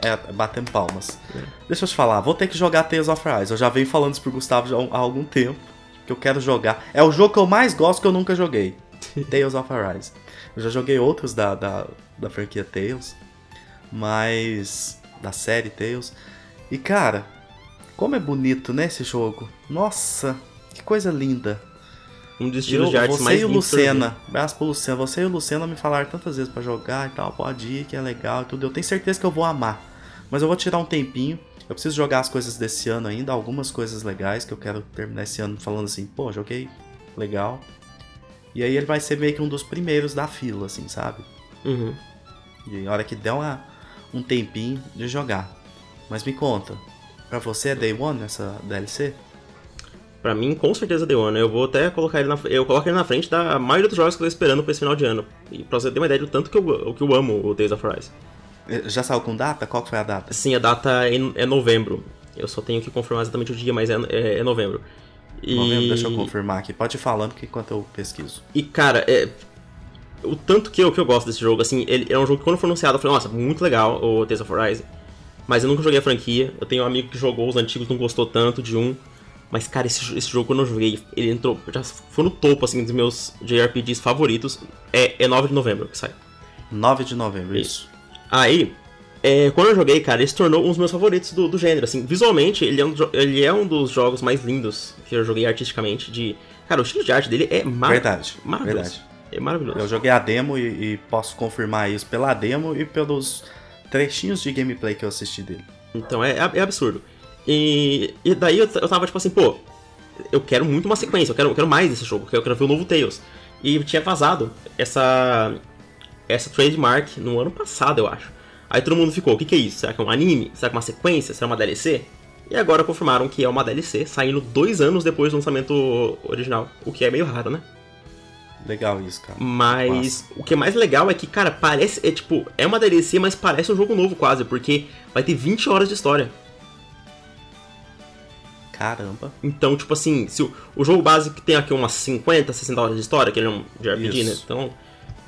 É, batendo palmas. Deixa eu te falar, vou ter que jogar Tales of Arise. Eu já venho falando isso pro Gustavo há algum tempo. Que eu quero jogar. É o jogo que eu mais gosto que eu nunca joguei. Tales of Arise. Eu já joguei outros da, da, da franquia Tales. Mas. Da série Tales. E cara, como é bonito, né, esse jogo? Nossa, que coisa linda. Um dos estilos Eu, de arte você mais e o. Lucena, abraço pro Lucena, você e o Lucena me falaram tantas vezes pra jogar e tal, pode ir, que é legal e tudo. Eu tenho certeza que eu vou amar. Mas eu vou tirar um tempinho. Eu preciso jogar as coisas desse ano ainda, algumas coisas legais que eu quero terminar esse ano falando assim, pô, joguei legal. E aí ele vai ser meio que um dos primeiros da fila, assim, sabe? Uhum. E na hora que der uma, um tempinho de jogar. Mas me conta, pra você é Day One nessa DLC? Pra mim, com certeza deu ano. Eu vou até colocar ele na Eu coloco ele na frente da maioria dos jogos que eu tô esperando pra esse final de ano. E pra você ter uma ideia do tanto que eu, que eu amo o Days of Rise. Eh, Já saiu com data? Qual que foi a data? Sim, a data é, é novembro. Eu só tenho que confirmar exatamente o dia, mas é, é, é novembro. E... Novembro, deixa eu confirmar aqui. Pode ir falando que enquanto eu pesquiso. E, cara, é... o tanto que eu, que eu gosto desse jogo, assim, ele é um jogo que quando foi anunciado eu falei, nossa, muito legal o Tales of Rise. Mas eu nunca joguei a franquia. Eu tenho um amigo que jogou os antigos, não gostou tanto de um. Mas, cara, esse, esse jogo quando eu joguei, ele entrou, já foi no topo, assim, dos meus JRPGs favoritos. É, é 9 de novembro que sai. 9 de novembro, isso. Aí, é, quando eu joguei, cara, ele se tornou um dos meus favoritos do, do gênero, assim. Visualmente, ele é, um, ele é um dos jogos mais lindos que eu joguei artisticamente. De, cara, o estilo de arte dele é mar Verdade, maravilhoso. verdade. É maravilhoso. Eu joguei a demo e, e posso confirmar isso pela demo e pelos trechinhos de gameplay que eu assisti dele. Então é, é absurdo. E, e daí eu, eu tava tipo assim, pô, eu quero muito uma sequência, eu quero, eu quero mais desse jogo, eu quero ver o novo Tails. E tinha vazado essa. essa trademark no ano passado, eu acho. Aí todo mundo ficou, o que, que é isso? Será que é um anime? Será que é uma sequência? Será uma DLC? E agora confirmaram que é uma DLC, saindo dois anos depois do lançamento original, o que é meio raro, né? Legal isso, cara. Mas Massa. o que é mais legal é que, cara, parece. É tipo, é uma DLC, mas parece um jogo novo quase, porque vai ter 20 horas de história. Caramba. Então, tipo assim, se o, o jogo básico tem aqui umas 50, 60 horas de história, que ele é um de RPG, Isso. né? Então.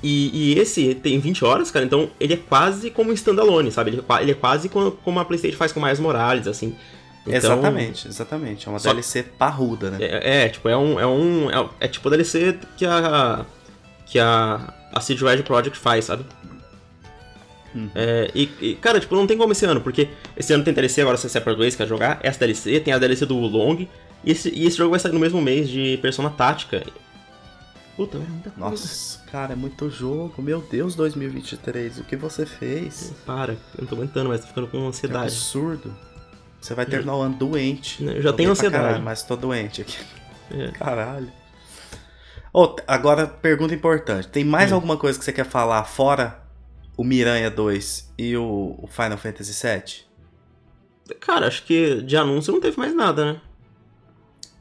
E, e esse tem 20 horas, cara, então ele é quase como um standalone, sabe? Ele, é ele é quase como, como a PlayStation faz com mais Morales, assim. Então, exatamente, exatamente. É uma Só- DLC parruda, né? É, é, tipo, é um. É, um, é, é tipo a DLC que a. que a. a Siege Red Project faz, sabe? Uhum. É, e, e, cara, tipo, não tem como esse ano, porque esse ano tem DLC, agora você Separate Ways quer jogar, essa DLC, tem a DLC do Long, e esse, e esse jogo vai sair no mesmo mês de Persona Tática. Puta, é muita coisa. Nossa, cara, é muito jogo. Meu Deus, 2023, o que você fez? Para, eu não tô aguentando, mas tô ficando com ansiedade. absurdo. Você vai terminar o ano doente. Eu já tenho ansiedade. Caralho, mas tô doente aqui. É. Caralho. T- agora, pergunta importante. Tem mais Hum. alguma coisa que você quer falar fora o Miranha 2 e o, o Final Fantasy VII? Cara, acho que de anúncio não teve mais nada, né?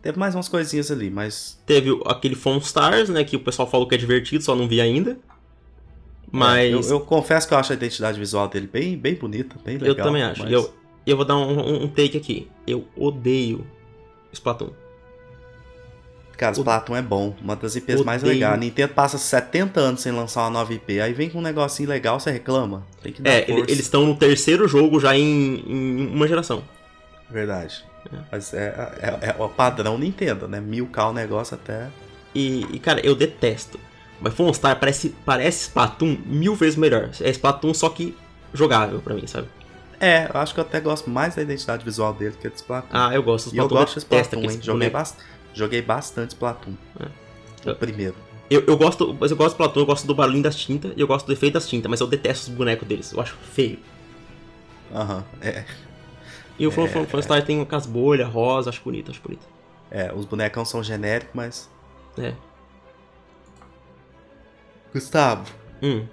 Teve mais umas coisinhas ali, mas. Teve aquele Phone Stars, né? Que o pessoal falou que é divertido, só não vi ainda. Mas. É, eu, eu confesso que eu acho a identidade visual dele bem, bem bonita, bem legal. Eu também acho. mas- eu, eu vou dar um, um- um take aqui. Eu odeio Splatoon. Cara, Splatoon é bom. Uma das IPs mais legais. A Nintendo passa 70 anos sem lançar uma nova IP. Aí vem com um negocinho legal, você reclama. Tem que dar É, força. eles estão no terceiro jogo já em, em uma geração. Verdade. Mas é, é, é o padrão Nintendo, né? Mil K o negócio até. E, e, cara, eu detesto. Mas Phone Star parece, parece Splatoon mil vezes melhor. É Splatoon só que jogável pra mim, sabe? É, eu acho que eu até gosto mais da identidade visual dele que de Splatoon. Ah, eu gosto. e eu Splatoon gosto de Splatoon, hein? Joguei, bonecos. bast... Joguei bastante Splatoon. É. O primeiro. Eu, eu gosto, mas eu gosto do Splatoon, eu gosto do barulhinho das tintas e eu gosto do efeito das tintas, mas eu detesto os bonecos deles. Eu acho feio. Aham. É, E o Phone Phone Star tem com as bolhas rosa, acho bonito, acho bonito. é, os bonecão são genéricos, mas. É. Gustavo, Hum.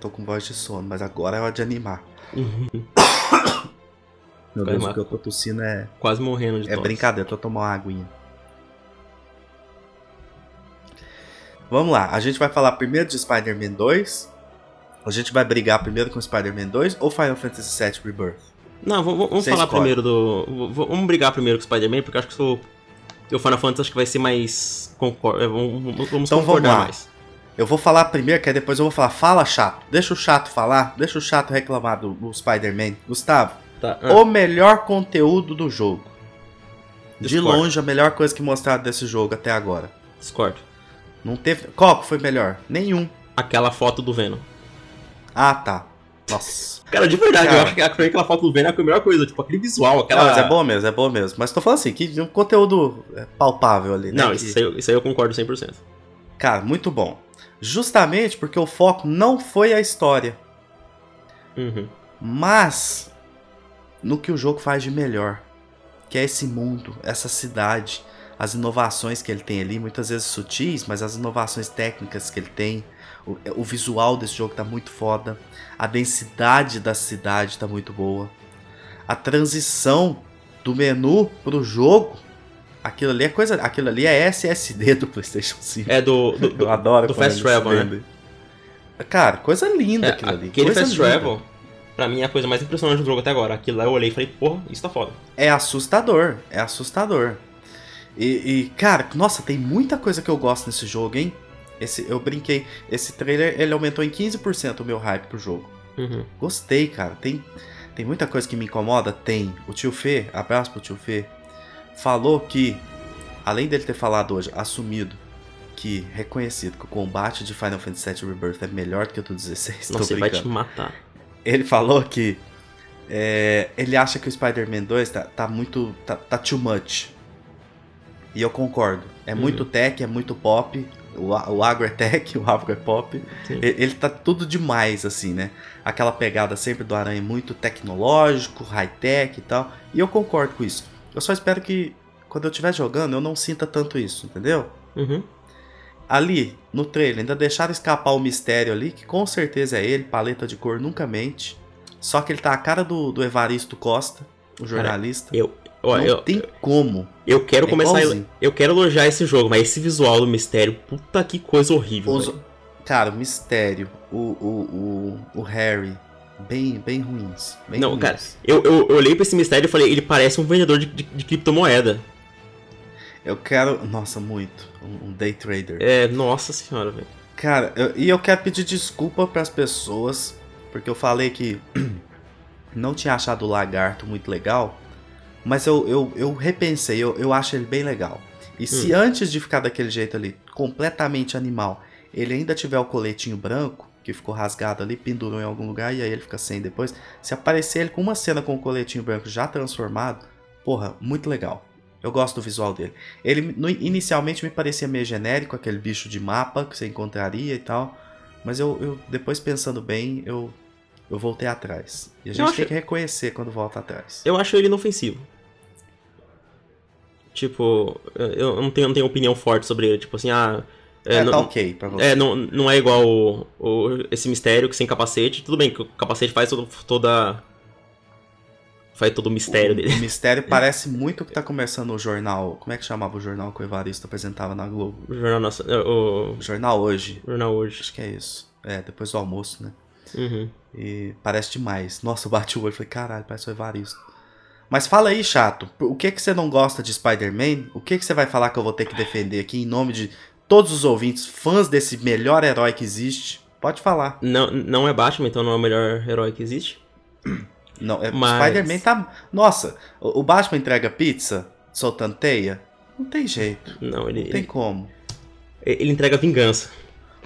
tô com voz de sono, mas agora é hora de animar. Uhum. Meu Deus, o que eu tô tossindo é, Quase morrendo de é tosse. brincadeira, tô tomando uma aguinha. Vamos lá, a gente vai falar primeiro de Spider-Man 2. A gente vai brigar primeiro com Spider-Man 2 ou Final Fantasy VII Rebirth? Não, vamos, vamos Você falar escolhe. primeiro do. Vamos brigar primeiro com o Spider-Man, porque eu acho que o o Final Fantasy acho que vai ser mais. Concor... é, Vamos, vamos Então vamos concordar lá. mais. Eu vou falar primeiro, que aí depois eu vou falar, fala chato. Deixa o chato falar, deixa o chato reclamar do, do Spider-Man. Gustavo, Tá. ah, o melhor conteúdo do jogo. De Discordo. longe, a melhor coisa que mostraram desse jogo até agora. Discordo. Não teve. Qual que foi melhor? Nenhum. Aquela foto do Venom. Ah, tá. Nossa. Cara, de verdade, Cara. eu acho que aquela foto do Venom é a melhor coisa. Tipo, aquele visual, aquela. Não, mas é bom mesmo, é bom mesmo. Mas tô falando assim, que um conteúdo é, palpável ali, né? Não, Que- isso aí, isso aí eu concordo 100%. Cara, muito bom. Justamente porque o foco não foi a história, Uhum. mas no que o jogo faz de melhor, que é esse mundo, essa cidade, as inovações que ele tem ali, muitas vezes sutis, mas as inovações técnicas que ele tem, o, o visual desse jogo tá muito foda, a densidade da cidade tá muito boa, a transição do menu pro jogo, aquilo ali é coisa, aquilo ali é SSD do PlayStation 5. É do. do, do- Eu adoro do Fast Travel, né? Cara, coisa linda é, aquilo ali. aquele coisa Fast linda. Travel, pra mim, é a coisa mais impressionante do jogo até agora. Aquilo lá eu olhei e falei, porra, isso tá foda. É assustador, é assustador. E, e, cara, nossa, tem muita coisa que eu gosto nesse jogo, hein? Esse, eu brinquei, esse trailer ele aumentou em 15% o meu hype pro jogo. Uhum. Gostei, cara. Tem, tem muita coisa que me incomoda? Tem. O tio Fê, abraço pro tio Fê, falou que, além dele ter falado hoje, assumido que, reconhecido que o combate de Final Fantasy VII Rebirth é melhor do que o do 16, tô Nossa, ele vai te matar. Ele falou que é, ele acha que o Spider-Man 2 tá, tá muito. Tá, tá too much. E eu concordo. É Uhum. muito tech, é muito pop. O, o agro é tech, o agro é pop. Sim. Ele tá tudo demais, assim, né? Aquela pegada sempre do Aranha muito tecnológico, high-tech e tal. E eu concordo com isso. Eu só espero que quando eu estiver jogando eu não sinta tanto isso, entendeu? Uhum. ali, no trailer, ainda deixaram escapar o mistério ali, que com certeza é ele, paleta de cor nunca mente. Só que ele tá a cara do, do Evaristo Costa, o jornalista. Eu, ó, não eu, tem como. eu quero É começar. igualzinho. Eu quero elogiar esse jogo, mas esse visual do mistério, puta que coisa horrível. Os- cara, o mistério, o, o, o, o Harry, bem, bem ruins. Bem Não, ruins. cara, Eu, eu, eu olhei pra esse mistério e falei, ele parece um vendedor de, de, de criptomoeda. Eu quero. Nossa, muito. Um, um day trader. É, nossa senhora, velho. Cara, eu- e eu quero pedir desculpa pras pessoas, porque eu falei que não tinha achado o lagarto muito legal, mas eu, eu, eu repensei, eu, eu acho ele bem legal. E se antes de ficar daquele jeito ali, completamente animal, ele ainda tiver o coletinho branco, que ficou rasgado ali, pendurou em algum lugar e aí ele fica sem depois, se aparecer ele com uma cena com o coletinho branco já transformado, porra, muito legal. Eu gosto do visual dele. Ele no- inicialmente me parecia meio genérico, aquele bicho de mapa que você encontraria e tal. Mas eu, eu depois pensando bem, eu, eu voltei atrás. E a gente acho- tem que reconhecer quando volta atrás. Eu acho ele inofensivo. Tipo, eu não tenho, não tenho opinião forte sobre ele. Tipo assim, ah. É, não, tá ok pra você. é, não, não é igual o, o- esse mistério que sem capacete. Tudo bem que o capacete faz todo, toda. Faz todo o mistério o, dele. o mistério parece muito o que tá começando o jornal. Como é que chamava o jornal que o Evaristo apresentava na Globo? O jornal nosso. O, O jornal hoje. jornal hoje. Acho que é isso. É, depois do almoço, né? Uhum. E parece demais. Nossa, eu bati o olho e falei, caralho, parece o Evaristo. Mas fala aí, chato. O que que você não gosta de Spider-Man? O que que você vai falar que eu vou ter que defender aqui em nome de todos os ouvintes, fãs desse melhor herói que existe? Pode falar. Não, não é Batman, então não é o melhor herói que existe. Não, é, Mas- Spider-Man tá. Nossa, o, Batman entrega pizza soltando teia? Não tem jeito. Não, ele, Não tem ele, como. ele entrega vingança.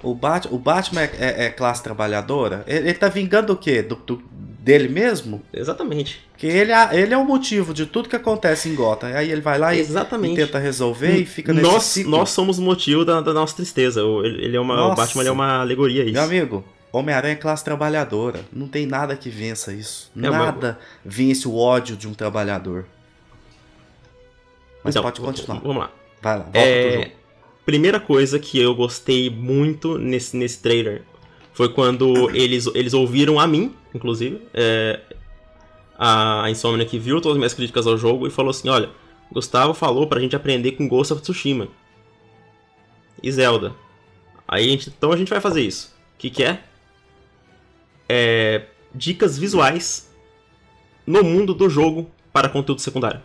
O, Bat, o Batman é, é- é classe trabalhadora? Ele, ele tá vingando o quê? Do, do- dele mesmo? Exatamente. Porque ele, é- ele é o motivo de tudo que acontece em Gotham. Aí ele vai lá e, e tenta resolver e fica nesse nós, ciclo. nós somos o motivo da, da nossa tristeza. O, ele, ele é uma, o Nossa. Batman ele é uma alegoria a isso. Meu amigo, Homem-Aranha é classe trabalhadora. Não tem nada que vença isso. É, mas- Nada vence o ódio de um trabalhador. Mas Então, pode continuar. Vamos lá. Vai lá, volta É, primeira coisa que eu gostei muito nesse, nesse trailer foi quando eles, eles ouviram a mim, inclusive, é, a Insomnia que viu todas as minhas críticas ao jogo e falou assim: olha, Gustavo falou pra gente aprender com Ghost of Tsushima e Zelda. Aí a gente, então a gente vai fazer isso. O que, que é? É, Dicas visuais no mundo do jogo para conteúdo secundário.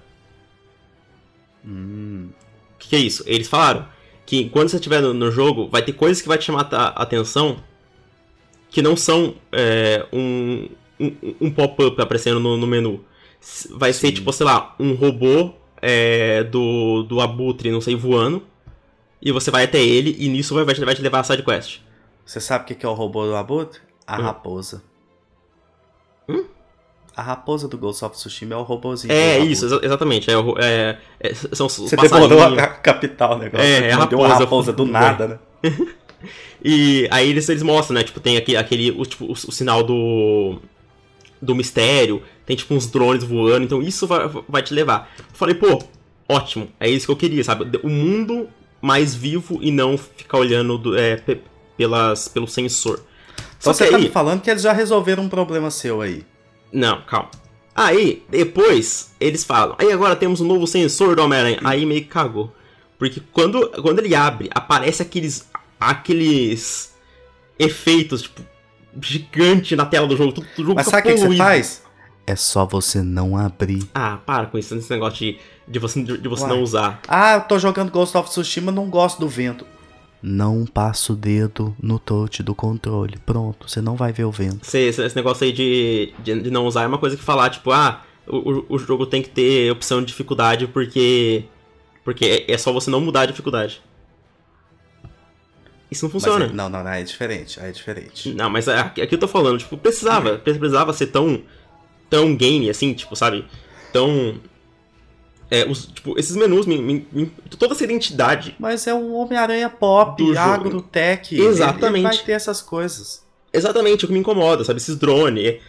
Hum, O que, que é isso? Eles falaram que quando você estiver no, no jogo, vai ter coisas que vai te chamar a atenção que não são é, um, um, um pop-up aparecendo no, no menu. Vai ser, Sim. tipo, sei lá, um robô é, do, do Abutre, não sei, voando. E você vai até ele e nisso vai, vai, te, levar a side quest. Você sabe o que é o robô do Abutre? A Hum. raposa. Hum? A raposa do Ghost of Tsushima é o robôzinho. É, isso, exa- exatamente. É, o- é, é, são Você demorou a capital o negócio. É, é a raposa. raposa do É. nada, né? E aí eles, eles mostram, né? Tipo, tem aqui, aquele. O, tipo, o, o sinal do. Do mistério. Tem tipo uns drones voando. Então isso vai, vai te levar. Eu falei, pô, ótimo. É isso que eu queria, sabe? O mundo mais vivo e não ficar olhando do- é, pe- pelas, pelo sensor. Só Só você que tá aí. me falando que eles já resolveram um problema seu aí. Não, calma. Aí, depois, eles falam. Aí agora temos um novo sensor do Homem-Aranha. Aí meio que cagou. Porque quando, quando ele abre, aparece aqueles. Aqueles efeitos, tipo, gigante na tela do jogo. Tudo, o jogo Mas sabe o que, que você faz? É só você não abrir. Ah, para com isso, esse negócio de, de você, de você Uai. não usar. Ah, eu tô jogando Ghost of Tsushima, não gosto do vento. Não passa o dedo no touch do controle. Pronto, você não vai ver o vento. Esse, esse- negócio aí de, de, de não usar é uma coisa que falar, tipo, ah, o, o- o jogo tem que ter opção de dificuldade porque. Porque é, é só você não mudar a dificuldade. Isso não funciona. é- não, não, não, é diferente, é diferente. Não, mas é- aqui, aqui eu tô falando, tipo, precisava, precisava ser tão tão game assim, tipo, sabe? Tão é, os, tipo, esses menus, me, me- me- toda essa identidade. Mas é um Homem-Aranha pop, agro-tech. ele- Ele, Exatamente. vai ter essas coisas. Exatamente o que me incomoda, sabe? Esses drones.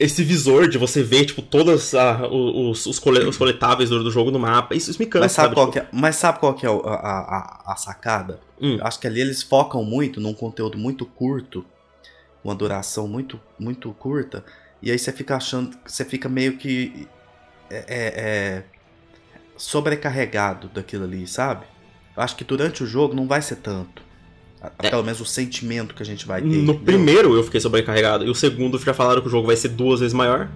Esse visor de você ver, tipo, todos ah, os, os, cole, os, coletáveis do, do, jogo no mapa. Isso, isso me cansa. Mas sabe, sabe qual, tipo... é, mas sabe qual que é a, a, a sacada? Hum. Acho que ali eles focam muito num conteúdo muito curto, uma duração muito, muito curta, e aí você fica achando. Você fica meio que. É, é, é sobrecarregado daquilo ali, sabe? Acho que durante o jogo não vai ser tanto. É. Pelo menos o sentimento que a gente vai ter. No entendeu? primeiro eu fiquei sobrecarregado. E o segundo já falaram que o jogo vai ser duas vezes maior.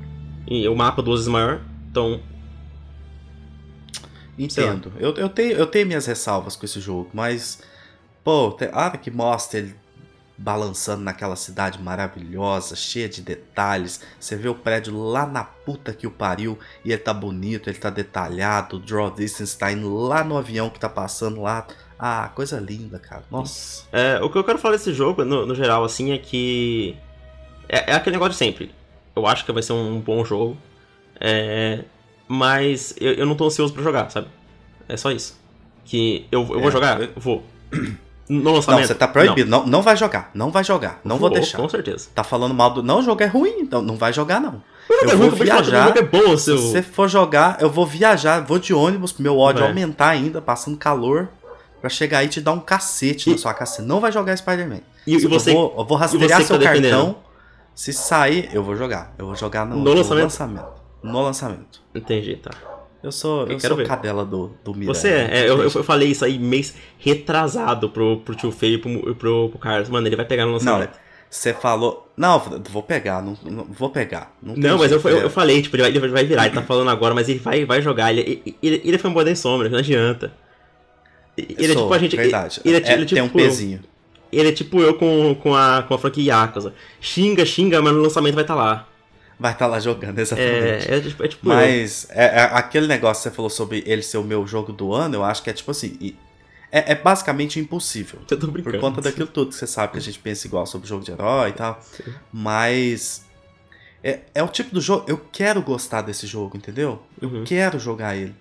E o mapa duas vezes maior. Então. Entendo. Eu, eu, tenho, eu tenho minhas ressalvas com esse jogo, mas. Pô, a hora que mostra ele balançando naquela cidade maravilhosa, cheia de detalhes. Você vê o prédio lá na puta que o pariu e ele tá bonito, ele tá detalhado. O draw distance tá indo lá no avião que tá passando lá. Ah, coisa linda, cara. Nossa. É, o que eu quero falar desse jogo, no, no geral, assim, é que. É, é, aquele negócio de sempre. Eu acho que vai ser um bom jogo. É, mas eu, eu não tô ansioso pra jogar, sabe? É só isso. Que eu, eu é, vou jogar? Eu vou. Não, você tá proibido. Não. não, não vai jogar. Não vai jogar. Não vou, vou deixar. Com certeza. Tá falando mal do. Não, o jogo é ruim, então não vai jogar, não. Eu é vou ruim, viajar. É bom, seu... Se você for jogar, eu vou viajar, vou de ônibus pro meu ódio vai. aumentar ainda, passando calor, pra chegar aí e te dar um cacete e... na sua casa. Você não vai jogar Spider-Man. E, e, você, eu vou, eu vou rastrear seu tá cartão. Se sair, eu vou jogar. Eu vou jogar no, no, no lançamento? lançamento. No lançamento. Entendi, tá. Eu sou, eu, eu sou ver. cadela do, do Miranha. Você é, é eu, eu, falei isso aí mês retrasado pro, pro tio Feio e pro, pro, pro Carlos. Mano, ele vai pegar no lançamento. Não, você falou. Não, vou pegar, não, não vou pegar. Não, não mas eu, eu, eu, falei, tipo, ele vai, ele vai virar, ele tá falando agora, mas ele vai, vai jogar. Ele, ele, ele foi um boa sombra, não adianta. Ele é tipo a gente. Verdade. Ele, ele, é, ele é tipo, tem um pezinho. Ele é tipo eu com, com, a, com a franquia Yakuza. Xinga, xinga, mas no lançamento vai estar tá lá vai estar tá lá jogando, exatamente. É, é, tipo, é tipo Mas é, é, aquele negócio que você falou sobre ele ser o meu jogo do ano, eu acho que é tipo assim. É, é basicamente impossível. Eu tô brincando. Por conta daquilo tudo que você sabe que a gente pensa igual sobre jogo de herói e tal. Sim. Mas. É, é o tipo do jogo. Eu quero gostar desse jogo, entendeu? Eu uhum. quero jogar ele.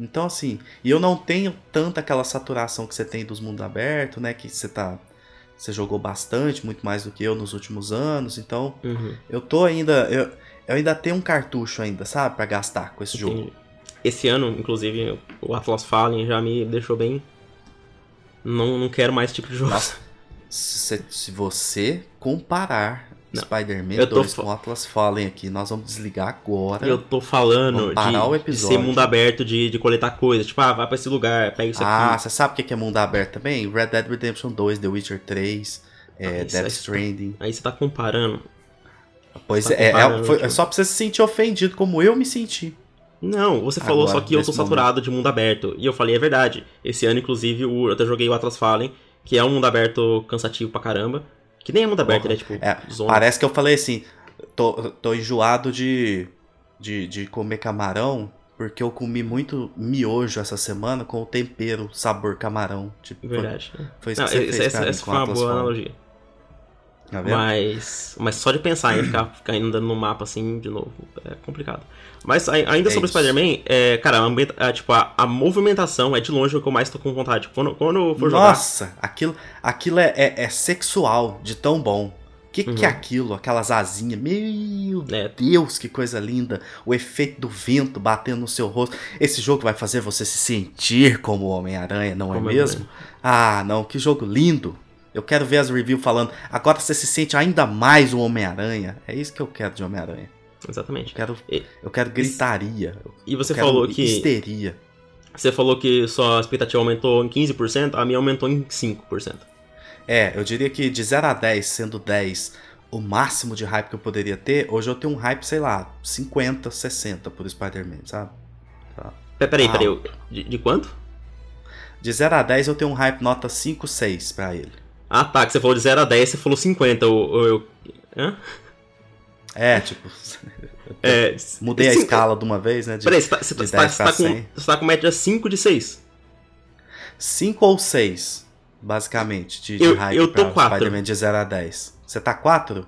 Então, assim. E eu não tenho tanta aquela saturação que você tem dos mundos abertos, né? Que você tá você jogou bastante, muito mais do que eu nos últimos anos, então uhum. eu tô ainda. Eu, eu ainda tenho um cartucho ainda, sabe, para gastar com esse jogo. Esse ano, inclusive, o Atlas Fallen já me deixou bem. Não, não quero mais esse tipo de jogo. Nossa, se, se você comparar Spider-Man 2 com Atlas Fallen aqui. Nós vamos desligar agora. Eu tô falando de, de, ser mundo aberto, de, de coletar coisas. Tipo, ah, vai pra esse lugar, pega isso ah, aqui. Ah, você sabe o que é mundo aberto também? Red Dead Redemption 2, The Witcher 3, é, ah, Death Stranding. Aí você tá comparando. Pois tá é, comparando, é, foi, é só pra você se sentir ofendido como eu me senti. Não, você falou Agora, só que eu tô saturado momento. de mundo aberto. E eu falei, é verdade. Esse ano, inclusive, eu até joguei o Atlas Fallen, que é um mundo aberto cansativo pra caramba. Que nem é mundo aberto, né? Tipo, é, parece que eu falei assim, tô, tô enjoado de, de, de comer camarão, porque eu comi muito miojo essa semana com o tempero sabor camarão. Tipo, Verdade. Foi, foi isso Não, que você essa, fez essa, essa foi uma boa analogia. Tá mas, mas só de pensar em ficar, ficar andando no mapa assim de novo é complicado. Mas ainda é sobre o Spider-Man, é, cara, a, a, tipo, a, a, movimentação é de longe o que eu mais tô com vontade. Quando, quando for jogar. Nossa, aquilo, aquilo é, é, é sexual de tão bom. O que, uhum. que é uhum. aquilo? Aquelas asinhas. Meu é. Deus, que coisa linda. O efeito do vento batendo no seu rosto. Esse jogo vai fazer você se sentir como Homem-Aranha, não é como é mesmo? Ah, não, que jogo lindo. Eu quero ver as reviews falando. Agora você se sente ainda mais um Homem-Aranha. É isso que eu quero de Homem-Aranha. Exatamente. Eu quero, e, eu quero gritaria. E você falou que. Histeria. Você falou que sua expectativa aumentou em 15%, a minha aumentou em 5%. É, eu diria que de 0 a 10, sendo 10 o máximo de hype que eu poderia ter, hoje eu tenho um hype, sei lá, 50, 60 por Spider-Man, sabe? Tá. Peraí, peraí, de, de quanto? De 0 a 10 eu tenho um hype nota 5, 6 pra ele. Ah tá, que você falou de 0 a 10, você falou 50. Eu, eu, Hã? É, tipo. É, mudei a escala de uma vez, né? De, Peraí, você tá, você, tá, você, tá com, você tá com média 5 de 6. 5 ou 6, basicamente, de, eu, de hype eu tô pra 4. Spider-Man de 0 a 10. Você tá 4?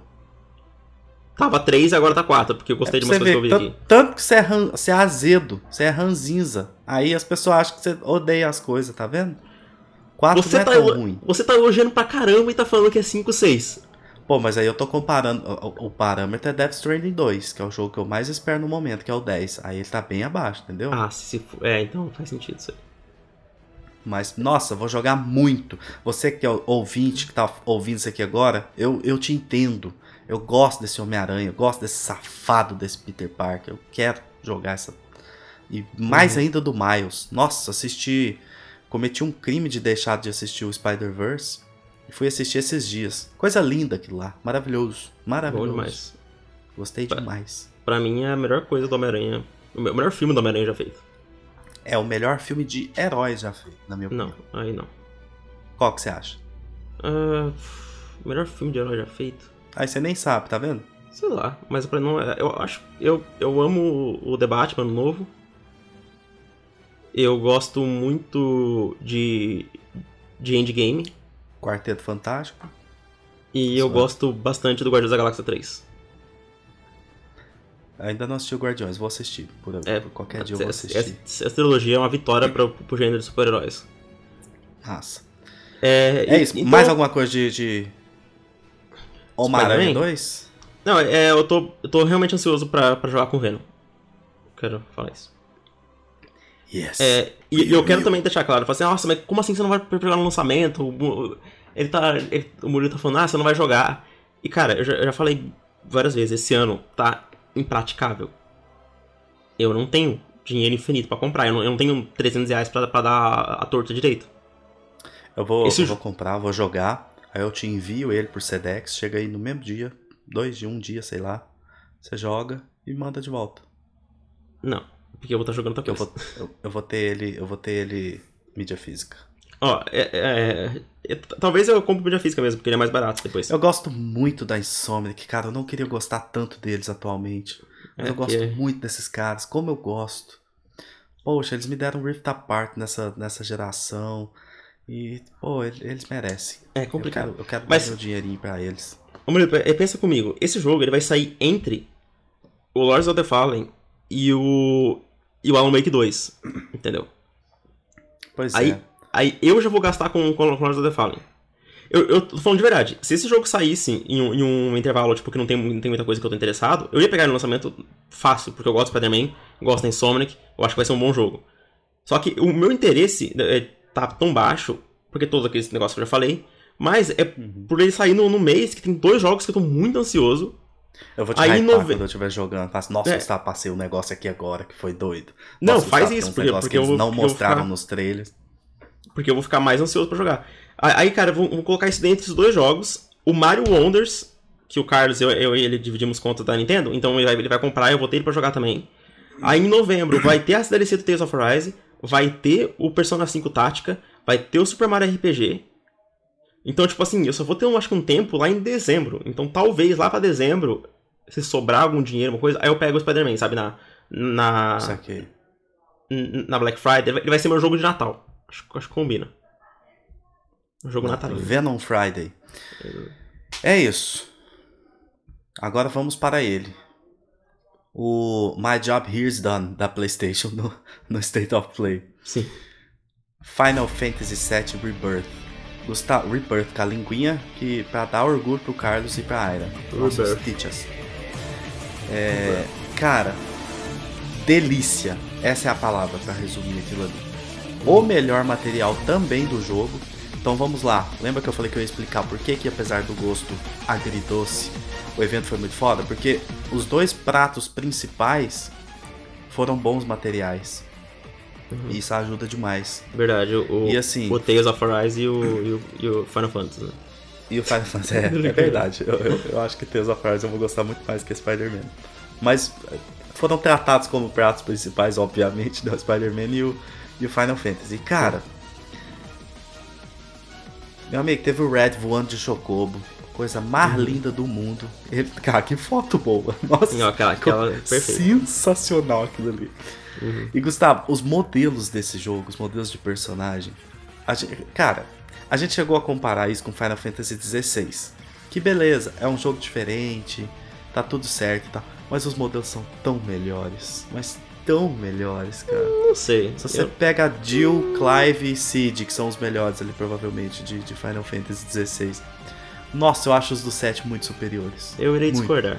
Tava 3 agora tá 4, porque eu gostei é de umas coisas que eu vi aqui. Tanto que você é, ran, você é azedo, você é ranzinza. Aí as pessoas acham que você odeia as coisas, tá vendo? 4 você não é tá tão ruim. Você tá elogiando pra caramba e tá falando que é 5, 6. Pô, mas aí eu tô comparando. O, o parâmetro é Death Stranding 2, que é o jogo que eu mais espero no momento, que é o 10. Aí ele tá bem abaixo, entendeu? Ah, se for. É, então faz sentido isso aí. Mas, nossa, vou jogar muito. Você que é ouvinte, que tá ouvindo isso aqui agora, eu, eu te entendo. Eu gosto desse Homem-Aranha, eu gosto desse safado desse Peter Parker. Eu quero jogar essa. E mais Uhum. ainda do Miles. Nossa, assisti. Cometi um crime de deixar de assistir o Spider-Verse. E fui assistir esses dias. Coisa linda aquilo lá. Maravilhoso. Bom Maravilhoso. demais. Gostei demais. Pra mim é a melhor coisa do Homem-Aranha. O me- o melhor filme do Homem-Aranha já feito. É o melhor filme de heróis já feito, na minha opinião. Não, aí não. Qual que você acha? O melhor filme de herói já feito? Aí você nem sabe, tá vendo? Sei lá, mas pra não. Eu acho. Eu, eu amo o The Batman novo. Eu gosto muito de. de Endgame. Quarteto Fantástico. E eu Só. gosto bastante do Guardiões da Galáxia 3. Ainda não assisti o Guardiões, vou assistir. Por, É, por qualquer dia eu vou assistir. essa- essa trilogia é uma vitória pro, pro gênero de super-heróis. Massa. É, É e- isso. então- Mais alguma coisa de. de... Homem-Aranha Spider-Man? 2? Não, é, eu tô, eu tô realmente ansioso pra, pra jogar com o Venom. Quero falar isso. Yes. É, e, e eu quero também deixar claro, falar assim, nossa, mas como assim você não vai jogar no lançamento? O, ele tá, ele- o Murilo tá falando, ah, você não vai jogar. E cara, eu já, eu já falei várias vezes, esse ano tá impraticável. Eu não tenho dinheiro infinito pra comprar, eu não, eu não tenho 300 reais pra, pra dar a torta direito. Eu vou, esse eu vou comprar, vou jogar. Aí eu te envio ele por Sedex. Chega aí no mesmo dia. Dois dias, um dia, sei lá. Você joga e manda de volta. Não, porque eu vou estar jogando outra Eu coisa. vou, eu, eu vou ter ele. Eu vou ter ele mídia física. Ó, é, é- é- talvez eu compre mídia física mesmo, porque ele é mais barato depois. Eu gosto muito da Insomniac, cara. Eu não queria gostar tanto deles atualmente. Mas É, eu gosto porque- muito desses caras. Como eu gosto. Poxa, eles me deram um Rift Apart nessa, nessa geração. E, pô, ele- eles merecem. É Eu complicado. quero, eu quero Mas- dar meu dinheirinho pra eles. Ô, Murilo, é, pensa comigo, esse jogo ele vai sair entre o Lords of the Fallen e o e o Alan Wake 2, entendeu? Pois Aí, é. aí eu já vou gastar com, com Lords of the Fallen. Eu, eu tô falando de verdade, se esse jogo saísse em um, em um intervalo, tipo, que não tem, não tem muita coisa que eu tô interessado, eu ia pegar no lançamento fácil, porque eu gosto do Spider-Man, gosto da Insomniac, eu acho que vai ser um bom jogo. Só que o meu interesse é, tá tão baixo, porque todos aqueles negócios que eu já falei, mas é por ele sair no, no mês que tem dois jogos que eu tô muito ansioso, Eu vou te Aí, hypar nove- quando eu estiver jogando. Nossa, É. Gustavo, passei um negócio aqui agora que foi doido. Não, Nossa, faz Gustavo, tem isso, porque- porque que eles eu vou- não porque mostraram ficar- nos trailers. Porque eu vou ficar mais ansioso pra jogar. Aí, cara, vou, vou colocar isso dentro dos dois jogos. O Mario Wonders, que o Carlos eu, eu e ele dividimos conta da Nintendo, então ele vai, ele vai comprar e eu vou ter ele pra jogar também. Aí em novembro vai ter a DLC do Tales of Rise, vai ter o Persona 5 Tática, vai ter o Super Mario RPG. Então, tipo assim, eu só vou ter, um, acho que um tempo lá em dezembro. Então, talvez lá pra dezembro, se sobrar algum dinheiro, uma coisa, aí eu pego o Spider-Man, sabe? Na, na, n- na Black Friday. Ele vai- ser meu jogo de Natal. Acho, acho que combina. Um jogo natalino. Venom Friday. É isso. Agora vamos para ele. O My Job Here's Done da PlayStation no, no State of Play. Sim. Final Fantasy VII Rebirth. Gustavo, Rebirth com a linguinha que pra dar orgulho pro Carlos e pra Aira. Nossos teachers. É, cara, delícia. Essa é a palavra pra resumir aquilo ali. O melhor material também do jogo. Então vamos lá. Lembra que eu falei que eu ia explicar por que, que apesar do gosto agridoce, o evento foi muito foda? Porque os dois pratos principais foram bons materiais. E isso ajuda demais. Verdade, o, E assim- o Tales of Arise e o, e o, e o Final Fantasy, né? E o Final Fantasy, é, é verdade. Eu, eu, eu acho que Tales of Arise eu vou gostar muito mais que Spider-Man. Mas eh, foram tratados como pratos principais, obviamente, do Spider-Man e o, e o Final Fantasy. E, cara, meu amigo, teve o Red voando de Chocobo. Coisa mais linda do mundo. Ele, cara, que foto boa. Nossa, Não, aquela- aquela- sensacional aquilo ali. E Gustavo, os modelos desse jogo, os modelos de personagem. a gente- cara, a gente chegou a comparar isso com Final Fantasy XVI. Que beleza, é um jogo diferente, tá tudo certo e tal. Mas os modelos são tão melhores. Mas tão melhores, cara. Não sei. Se você eu- pega Jill, Clive e Sid, que são os melhores ali, provavelmente, de, de Final Fantasy XVI. Nossa, eu acho os do 7 muito superiores. Eu irei Muito. discordar.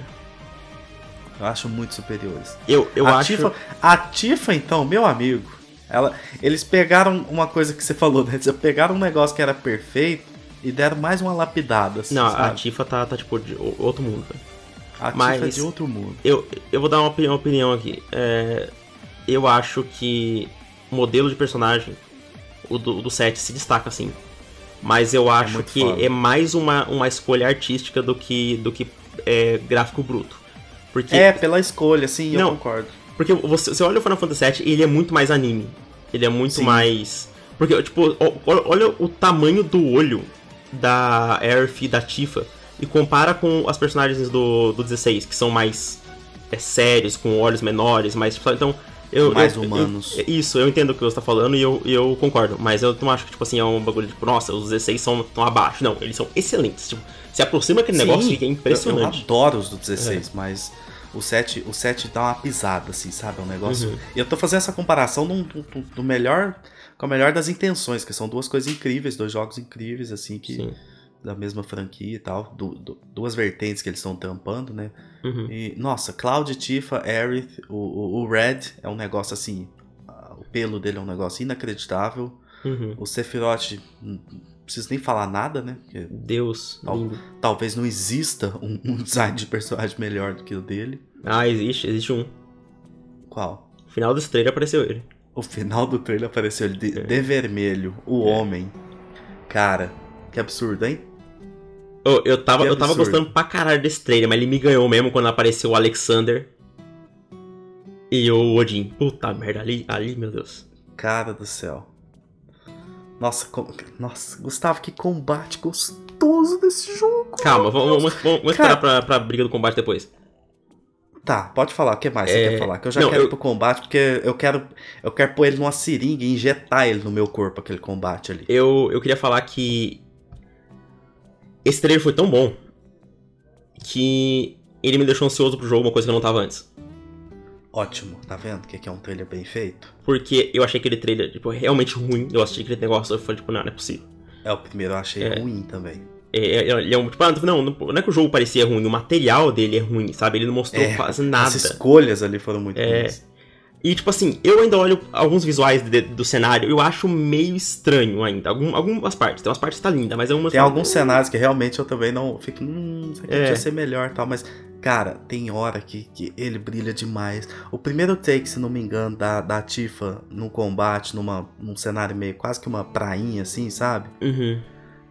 Eu acho muito superiores. Eu, eu a, acho. Tifa, a Tifa, então, meu amigo, ela, eles pegaram uma coisa que você falou, né? Eles pegaram um negócio que era perfeito e deram mais uma lapidada. Assim, Não, a sabe? Tifa tá, tá tipo de outro mundo, velho. a Tifa mas- é de outro mundo. Eu, eu vou dar uma opinião, opinião aqui. É, eu acho que o modelo de personagem, o do, do 7, se destaca assim. Mas eu acho muito que foda. é mais uma, uma escolha artística do que, do que é, gráfico bruto. Porque, É, pela escolha, sim, eu Não. concordo. porque você, você olha o Final Fantasy VII e ele é muito mais anime. Ele é muito Sim. mais. Porque, tipo, olha o tamanho do olho da Aerith e da Tifa e compara com as personagens do, do 16, que são mais é, sérios, com olhos menores, mais. Então. Eu, Mais eu- humanos. eu- isso, eu entendo o que você tá falando e eu, e eu concordo. Mas eu não acho que, tipo assim, é um bagulho tipo, nossa, os 16 são tão abaixo. Não, eles são excelentes. Tipo, se aproxima aquele Sim, negócio que é Eu, eu impressionante. É. adoro os do 16, mas o 7, o 7 dá uma pisada, assim, sabe? É um negócio. Uhum. E eu tô fazendo essa comparação do, do- do melhor. Com a melhor das intenções, que são duas coisas incríveis, dois jogos incríveis, assim, que. Sim. Da mesma franquia e tal. du- du- duas vertentes que eles estão tampando, né? Uhum. E, nossa, Cloud, Tifa, Aerith, o, o, o Red é um negócio assim. O pelo dele é um negócio inacreditável. Uhum. O Sephiroth, preciso nem falar nada, né? Porque Deus, Tal- talvez não exista um, um design de personagem melhor do que o dele. Ah, existe, existe um. Qual? No final desse trailer apareceu ele. O final do trailer apareceu ele de, É. de vermelho, o É. homem. Cara, que absurdo, hein? Eu, eu tava, eu tava gostando pra caralho desse trailer, mas ele me ganhou mesmo quando apareceu o Alexander e o Odin. Puta merda, ali, ali, meu Deus. Cara do céu. Nossa, com- nossa, Gustavo, que combate gostoso desse jogo. Calma, vamos, vamos, vamos- vamos Cara. esperar pra, pra briga do combate depois. Tá, pode falar. O que mais É, você quer falar? Que eu já não, quero eu- ir pro combate, porque eu quero, eu quero pôr ele numa seringa e injetar ele no meu corpo, aquele combate ali. Eu, eu queria falar que esse trailer foi tão bom que ele me deixou ansioso pro jogo, uma coisa que eu não tava antes. Ótimo, tá vendo? Que aqui é um trailer bem feito. Porque eu achei aquele trailer, tipo, realmente ruim. Eu assisti aquele negócio e falei, tipo, não, não é possível. É, o primeiro eu achei É. ruim também. É, é, ele é um, tipo, ah, não, não, não é que o jogo parecia ruim, o material dele é ruim, sabe? Ele não mostrou É, quase nada. As escolhas ali foram muito É. ruins. E, tipo assim, eu ainda olho alguns visuais de- do cenário, eu acho meio estranho ainda. Algum, algumas partes. Tem umas partes que tá linda, mas é umas. Tem alguns cenários que realmente eu também não fico. Hum, isso aqui É. podia ser melhor e tal, mas. Cara, tem hora que, que ele brilha demais. O primeiro take, se não me engano, da, da Tifa no combate, numa, num cenário meio quase que uma prainha, assim, sabe? Uhum.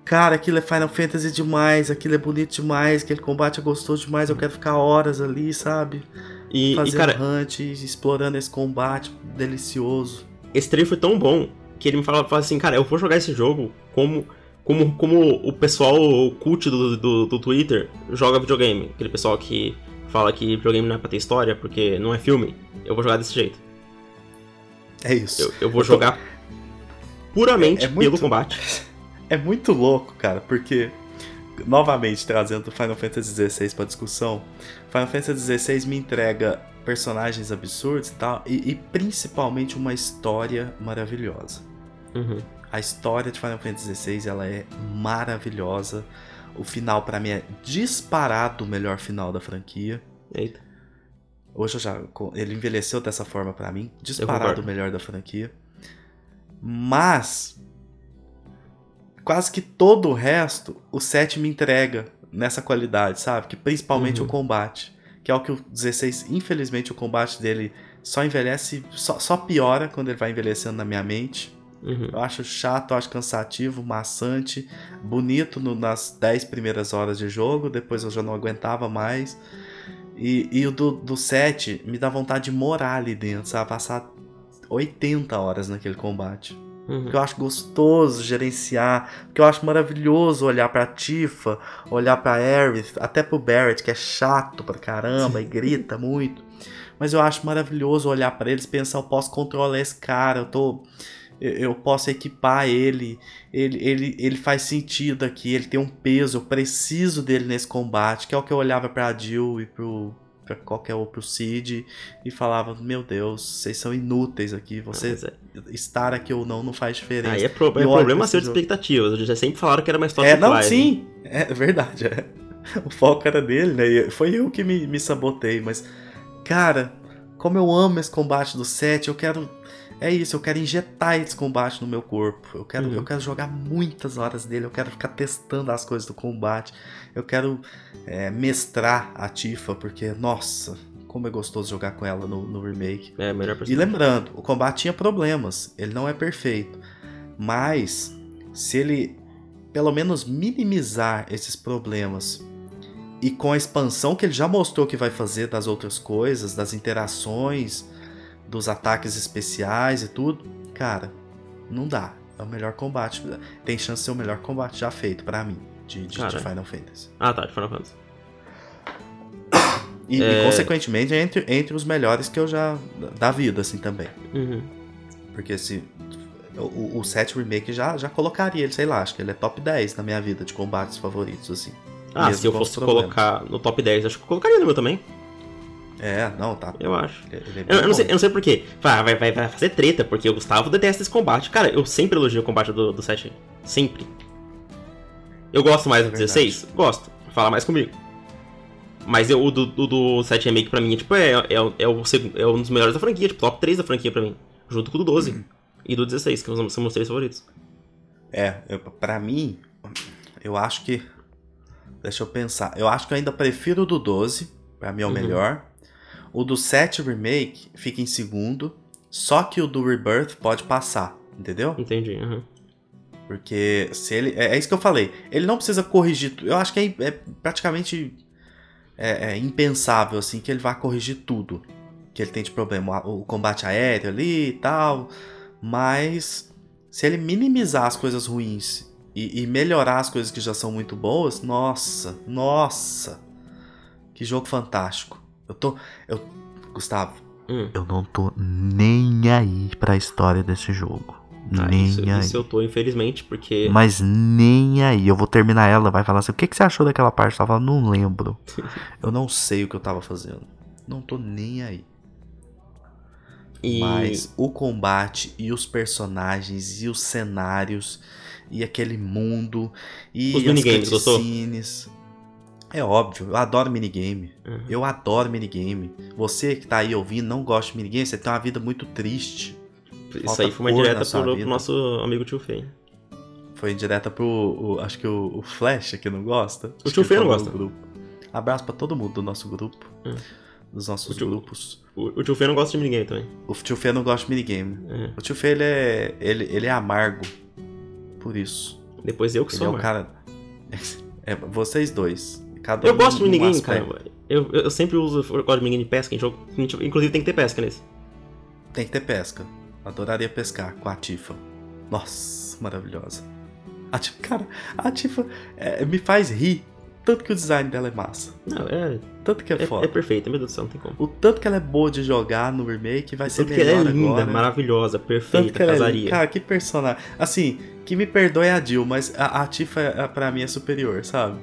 Cara, aquilo é Final Fantasy demais, aquilo é bonito demais, aquele combate é gostoso demais, eu quero ficar horas ali, sabe? E, e, Fazendo cara, hunt, explorando esse combate delicioso. esse trailer foi tão bom que ele me fala, fala assim, cara, eu vou jogar esse jogo como. Como, como o pessoal cult do, do, do Twitter joga videogame. Aquele pessoal que fala que videogame não é pra ter história porque não é filme. Eu vou jogar desse jeito. É isso. Eu, eu vou Eu tô- jogar puramente É- é muito- pelo combate. É muito louco, cara, porque, novamente, trazendo o Final Fantasy XVI pra discussão, Final Fantasy XVI me entrega personagens absurdos e tal, e, e principalmente uma história maravilhosa. Uhum. A história de Final Fantasy XVI, ela é maravilhosa. O final, pra mim, é disparado o melhor final da franquia. Eita. Hoje eu já. Ele envelheceu dessa forma pra mim. Disparado o melhor da franquia. Mas. Quase que todo o resto, o 7 me entrega nessa qualidade, sabe? Que principalmente Uhum. o combate. Que é o que o 16, infelizmente, o combate dele só envelhece, só, só piora quando ele vai envelhecendo na minha mente. Uhum. Eu acho chato, eu acho cansativo, maçante, bonito no- nas 10 primeiras horas de jogo, depois eu já não aguentava mais. E, e o do, do 7 me dá vontade de morar ali dentro, sabe? Passar 80 horas naquele combate. Uhum. Porque eu acho gostoso gerenciar, porque eu acho maravilhoso olhar pra Tifa, olhar pra Aerith, até pro Barrett, que é chato pra caramba e grita muito. Mas eu acho maravilhoso olhar pra eles e pensar, eu posso controlar esse cara, eu tô eu- eu posso equipar ele, ele, ele, ele faz sentido aqui, ele tem um peso, eu preciso dele nesse combate, que é o que eu olhava pra Jill e pro, pra qualquer outro Cid e falava: Meu Deus, vocês são inúteis aqui, você Mas é- estar aqui ou não não faz diferença. Aí é, pro- é problema esse de jogo. expectativas. Eles já sempre falaram que era uma história É, não, sim, é verdade. é. O foco era dele, né? Foi eu que me, me sabotei, mas, cara, como eu amo esse combate do 7, eu quero. É isso, eu quero injetar esse combate no meu corpo. Eu quero, Uhum. eu quero jogar muitas horas dele, eu quero ficar testando as coisas do combate. Eu quero é, mestrar a Tifa, porque, nossa, como é gostoso jogar com ela no, no remake. É, melhor E lembrando, o combate tinha problemas, ele não é perfeito. Mas, se ele pelo menos minimizar esses problemas e com a expansão que ele já mostrou que vai fazer das outras coisas, das interações, dos ataques especiais e tudo, cara, não dá. É o melhor combate. Tem chance de ser o melhor combate já feito pra mim de, de- de. Final Fantasy. Ah, tá, de Final Fantasy. E, e, É. consequentemente entre, entre os melhores que eu já. da vida, assim também. Uhum. Porque se. O, o 7 Remake já, já colocaria ele, sei lá, acho que ele é top 10 na minha vida de combates favoritos, assim. Ah, se eu fosse problemas. colocar no top 10, acho que eu colocaria no meu também. É, não, tá. Eu acho. Ele, ele é Eu, eu não sei, eu não sei porquê. Vai, vai, vai, vai fazer treta, porque o Gustavo detesta esse combate. Cara, eu sempre elogio o combate do, do 7. Sempre. Eu gosto mais do É verdade. 16? Gosto. Fala mais comigo. Mas eu, o do, do, do 7 Remake pra mim, tipo, é, é, é, o, é um dos melhores da franquia, tipo, top 3 da franquia pra mim. Junto com o do 12 Uhum. e do 16, que são são meus três favoritos. É, eu, pra mim, eu acho que. Deixa eu pensar. Eu acho que eu ainda prefiro o do 12, pra mim é o Uhum. melhor. O do 7 Remake fica em segundo. Só que o do Rebirth pode passar, entendeu? Entendi. uhum. Porque se ele. É, é isso que eu falei. Ele não precisa corrigir. Eu acho que é, é praticamente é, é impensável, assim, que ele vá corrigir tudo que ele tem de problema. O, o combate aéreo ali e tal. Mas se ele minimizar as coisas ruins e, e melhorar as coisas que já são muito boas, nossa, nossa. Que jogo fantástico. Eu tô. Eu, Gustavo, Hum. eu não tô nem aí pra história desse jogo. Ah, nem isso, aí. isso eu tô, infelizmente, porque. Mas nem aí. Eu vou terminar ela, vai falar assim: o que, que você achou daquela parte? Eu tava, não lembro. eu não sei o que eu tava fazendo. Não tô nem aí. E... Mas o combate e os personagens e os cenários e aquele mundo e Os as minigames, gostou? É óbvio, eu adoro minigame. Uhum. Eu adoro minigame. Você que tá aí ouvindo não gosta de minigame, você tem uma vida muito triste. Isso falta aí foi uma direta pro, vida. nosso amigo Tio Fei. Foi direta pro. o- acho que o, o Flash que não gosta. Acho tio Fê não gosta. grupo. Abraço pra todo mundo do nosso grupo. Hum. Dos nossos O tio- grupos. O, o Tio Fei não gosta de minigame também. O tio Fê não gosta de minigame. É. O tio Fê ele é. Ele, ele é amargo. Por isso. Depois eu que Ele sou, é o mano. cara. É, vocês dois. Cada Eu um gosto de minigame, cara. Eu, eu sempre uso, eu gosto de minigame de pesca em jogo. Inclusive tem que ter pesca nesse. Tem que ter pesca. Adoraria pescar com a Tifa. Nossa, maravilhosa. A Tifa, cara, a Tifa é, me faz rir. Tanto que o design dela é massa. Não, é, Tanto que é, é, foda. é perfeito, meu Deus do céu, não tem como. O tanto que ela é boa de jogar no remake vai ser Tanto que ela é melhor linda, agora. maravilhosa, Tanto perfeita, que ela é casaria. linda. Cara, que personagem. Assim, que me perdoe a Jill, mas a, a Tifa é, pra mim é superior, sabe?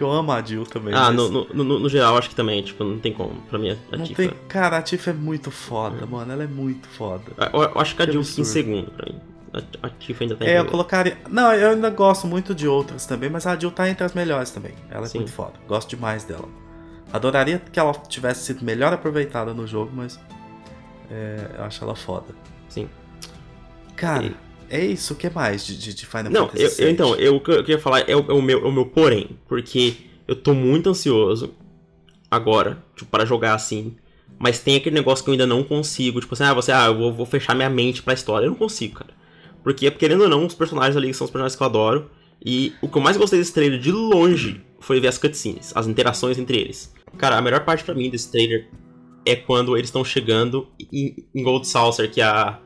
Que eu amo a Jill também. ah, mas no, no, no, no geral, acho que também, tipo, não tem como. Pra mim, a não Tifa. tem... Cara, a Tifa é muito foda, mano. Ela é muito foda. Eu, eu acho que a Jill fica em segundo pra mim. A, a Tifa ainda tá em É, eu colocaria. Não, eu ainda gosto muito de outras também, mas a Jill tá entre as melhores também. Ela é Sim. muito foda. Gosto demais dela. Adoraria que ela tivesse sido melhor aproveitada no jogo, mas. é, eu acho ela foda. Sim. Cara, E- é isso. O que mais de, de, de Final Não, Fantasy eu, VII? eu- então, eu, o que eu queria falar é o, é o meu, é o meu porém, porque eu tô muito ansioso agora, tipo, para jogar assim, mas tem aquele negócio que eu ainda não consigo, tipo assim, ah, você, ah, eu vou, vou fechar minha mente pra história. Eu não consigo, cara. Porque, querendo ou não, os personagens ali são os personagens que eu adoro, e o que eu mais gostei desse trailer de longe foi ver as cutscenes, as interações entre eles. Cara, a melhor parte pra mim desse trailer é quando eles estão chegando em, em Gold Saucer, que a,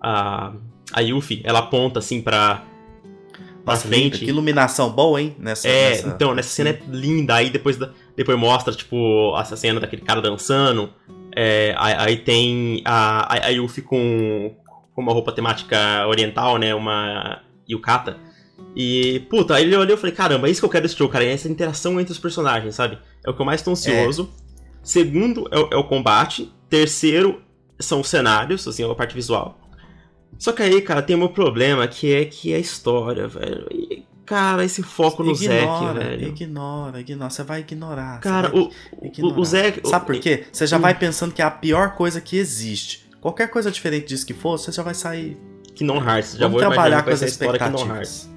a, a Yuffie, ela aponta assim pra, pra Nossa, linda, frente. que iluminação boa, hein? Nessa, É, nessa- então, nessa cena é linda. Aí depois, depois mostra, tipo, essa cena daquele cara dançando. É, aí, tem a, a, Yuffie com, com uma roupa temática oriental, né? Uma yukata. E, puta, aí eu olhei e falei, caramba, é isso que eu quero desse jogo, cara. É essa interação entre os personagens, sabe? É o que eu mais tô ansioso. Segundo é o, é o combate. Terceiro são os cenários, assim, a parte visual. Só que aí, cara, tem o meu problema, que é que é a história, velho. E, cara, esse foco no ignora, Zack, velho. Ignora, ignora. Você vai ignorar. Cara, o, ignorar. o, o Zack. Sabe o- por quê? Você já Hum. vai pensando que é a pior coisa que existe. Qualquer coisa diferente disso que for, você já vai sair. Kingdom Hearts. Já Vamos vou trabalhar com que vai as ser a história Hearts. expectativas.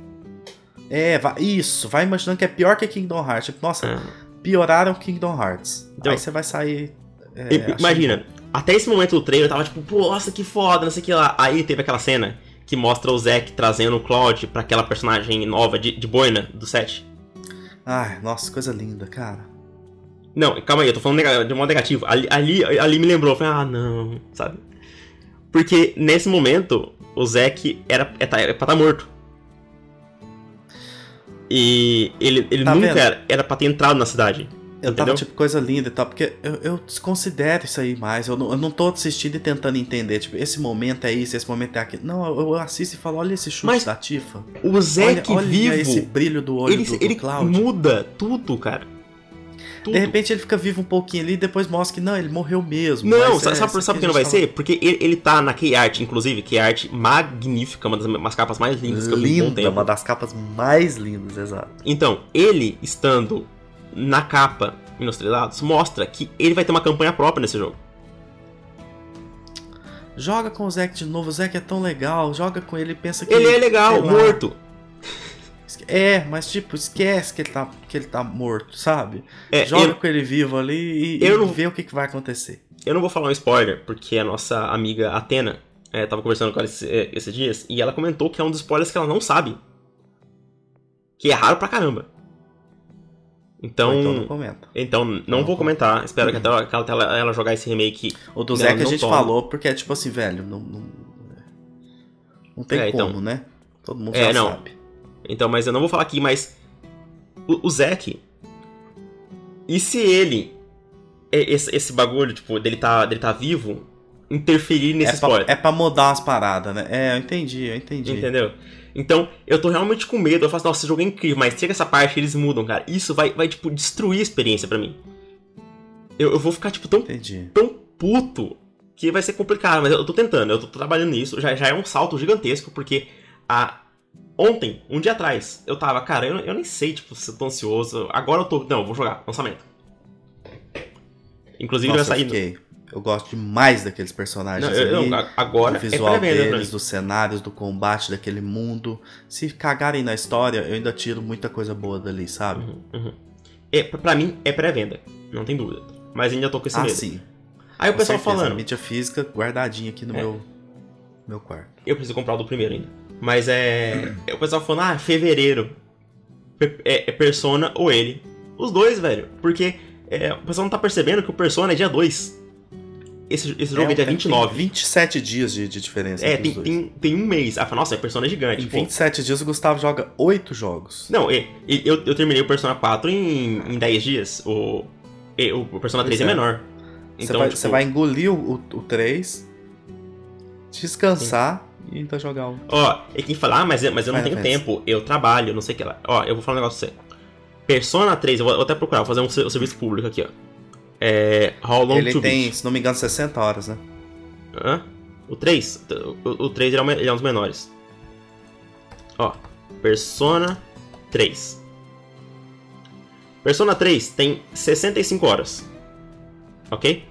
É, vai- isso. Vai imaginando que é pior que Kingdom Hearts. Tipo, nossa, É. pioraram Kingdom Hearts. Então- Aí você vai sair. é, achando- Imagina, até esse momento do trailer eu tava tipo, pô, nossa, que foda, não sei o que lá. Aí teve aquela cena que mostra o Zack trazendo o Cloud pra aquela personagem nova de, de boina do set. Ai, nossa, coisa linda, cara. Não, calma aí, eu tô falando de modo negativo. Ali, ali, ali me lembrou, eu falei, ah, não, sabe? Porque nesse momento, o Zack era, é, tá- era pra estar morto. E ele, ele Tá nunca vendo? era, era pra ter entrado na cidade. Eu Entendeu? tava tipo coisa linda e tal, porque eu, eu desconsidero isso aí mais. Eu não, eu não tô assistindo e tentando entender. Tipo, esse momento é isso, esse momento é aquilo. Não, eu, eu assisto e falo, olha esse chute Mas da Tifa. O Olha, Zack olha vivo, esse brilho do olho ele, do, do ele Cloud. muda tudo, cara. Tudo. De repente ele fica vivo um pouquinho ali e depois mostra que não, ele morreu mesmo. Não, sabe, é, sabe, sabe por que não vai gente ser? Porque ele, ele tá na Key Art, inclusive, Key Art magnífica, uma das umas capas mais lindas que eu vi Linda, uma das capas mais lindas, exato. Então, ele estando na capa em Nostradamus mostra que ele vai ter uma campanha própria nesse jogo. Joga com o Zack de novo, o Zack é tão legal, joga com ele e pensa que. Ele é legal, sei lá, morto. É, mas tipo, esquece que ele tá, que ele tá morto, sabe? É, Joga eu, com ele vivo ali e, eu e não- vê o que, que vai acontecer. eu não vou falar um spoiler, porque a nossa amiga Atena é, tava conversando com ela esse- é, esses dias e ela comentou que é um dos spoilers que ela não sabe. Que é raro pra caramba. Então, então não então não vou comentar. Espero que até ela, que ela- ela jogar esse remake O do Não, Zack a não gente toma. falou porque é tipo assim, velho, não. Não, não tem É, então. como, né? Todo mundo É, já não. sabe. Então, mas eu não vou falar aqui, mas. O, o Zack. E se ele. é- Esse, esse bagulho, tipo, dele tá, dele tá vivo, interferir nesse É pra, é pra mudar as paradas, né? É, eu entendi, eu entendi. Entendeu? Então, eu tô realmente com medo. Eu falo assim, nossa, esse jogo é incrível, mas chega essa parte eles mudam, cara. Isso vai, vai tipo, destruir a experiência pra mim. Eu, eu vou ficar, tipo, tão, Entendi. tão puto que vai ser complicado. Mas eu tô tentando, eu tô trabalhando nisso. Já, já é um salto gigantesco, porque a, ontem, um dia atrás, eu tava, cara, eu, eu nem sei, tipo, se eu tô ansioso. Agora eu tô. Não, eu vou jogar, lançamento. Inclusive Nossa, vai eu sair. Eu gosto demais daqueles personagens Não, eu- ali. agora do visual é pré-venda pra deles, dos cenários, do combate, daquele mundo. Se cagarem na história, eu ainda tiro muita coisa boa dali, sabe? Uhum, uhum. É, pra pra mim, é pré-venda. Não tem dúvida. Mas ainda tô com esse ah, medo. sim. Aí o Com pessoal certeza, falando, A mídia física guardadinha aqui no É. meu, meu quarto. eu preciso comprar o do primeiro ainda. Mas é. O pessoal falando, ah, fevereiro. É, é Persona ou ele. Os dois, velho. Porque é, o pessoal não tá percebendo que o Persona é dia 2. Esse, esse jogo é, dia tem 29. 27 dias de, de diferença É, tem, tem, tem um mês. Ah, nossa, é Persona gigante. Em pô. 27 dias o Gustavo joga 8 jogos. Não, é, e- eu, eu terminei o Persona 4 em, em 10 dias. O, o, Persona 3 é, é. menor. Você, Então, vai, tipo, você vai engolir o, o, o 3, descansar e ainda jogar um. Ó, e quem fala, ah, mas, eu- mas eu não Vai, tenho vai. tempo, eu trabalho, não sei o que lá. Ó, eu vou falar um negócio pra você. Persona 3, eu vou, eu até procurar, vou fazer um, um serviço público aqui, ó. É. How long Ele to tem, beat? se não me engano, 60 horas, né? Hã? O 3? O, o 3 ele é, um, ele é um dos menores. Ó, Persona 3. Persona 3 tem 65 horas. Ok?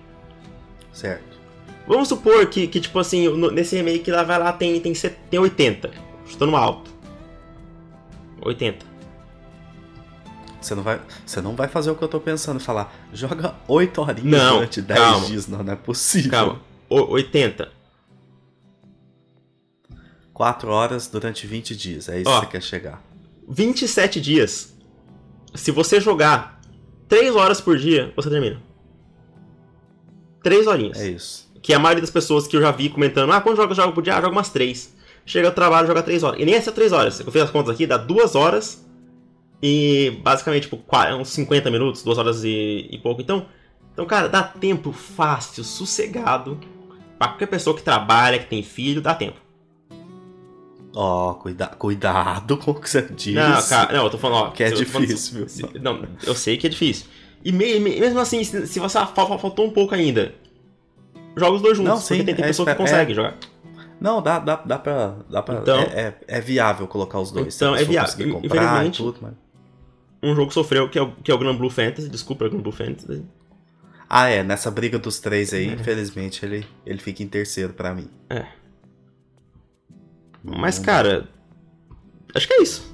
Certo. Vamos supor que, que tipo assim, nesse remake lá vai lá tem, tem, tem 80. Chutando alto. 80. Você não vai, você não vai fazer o que eu tô pensando, falar, joga 8 horinhas Não, durante 10 calma. dias. Não, não é possível. Calma. O- 80. 4 horas durante 20 dias, é isso Ó. que você quer chegar. 27 dias. Se você jogar 3 horas por dia, você termina. 3 horinhas. É isso. Que a maioria das pessoas que eu já vi comentando, ah, quando joga, joga por dia? Ah, joga umas 3. Chega ao trabalho, joga 3 horas. E nem essas 3 horas. Eu fiz as contas aqui, dá 2 horas e basicamente, tipo, qua- uns 50 minutos, 2 horas e, e pouco. Então, então, cara, dá tempo fácil, sossegado. Pra qualquer pessoa que trabalha, que tem filho, dá tempo. Ó, cuida, cuidado com o que você diz. Não, cara, não, eu tô falando, ó. Que é difícil, se- não, eu sei que é difícil. E me- me- mesmo assim, se, você fal- faltou um pouco ainda, joga os dois juntos. Não, sim, porque tem, tem é pessoa que espe- consegue é. jogar. Não, dá, dá, dá pra. Dá pra Então- é, é, é viável colocar os dois. Então, é viável. Infelizmente- tudo, mas... Um jogo que sofreu, que é o, que é o Grand Blue Fantasy. Desculpa, Grand Blue Fantasy. Ah, é, nessa briga dos três aí, É. infelizmente, ele, ele fica em terceiro pra mim. Mas, Hum. cara. Acho que é isso.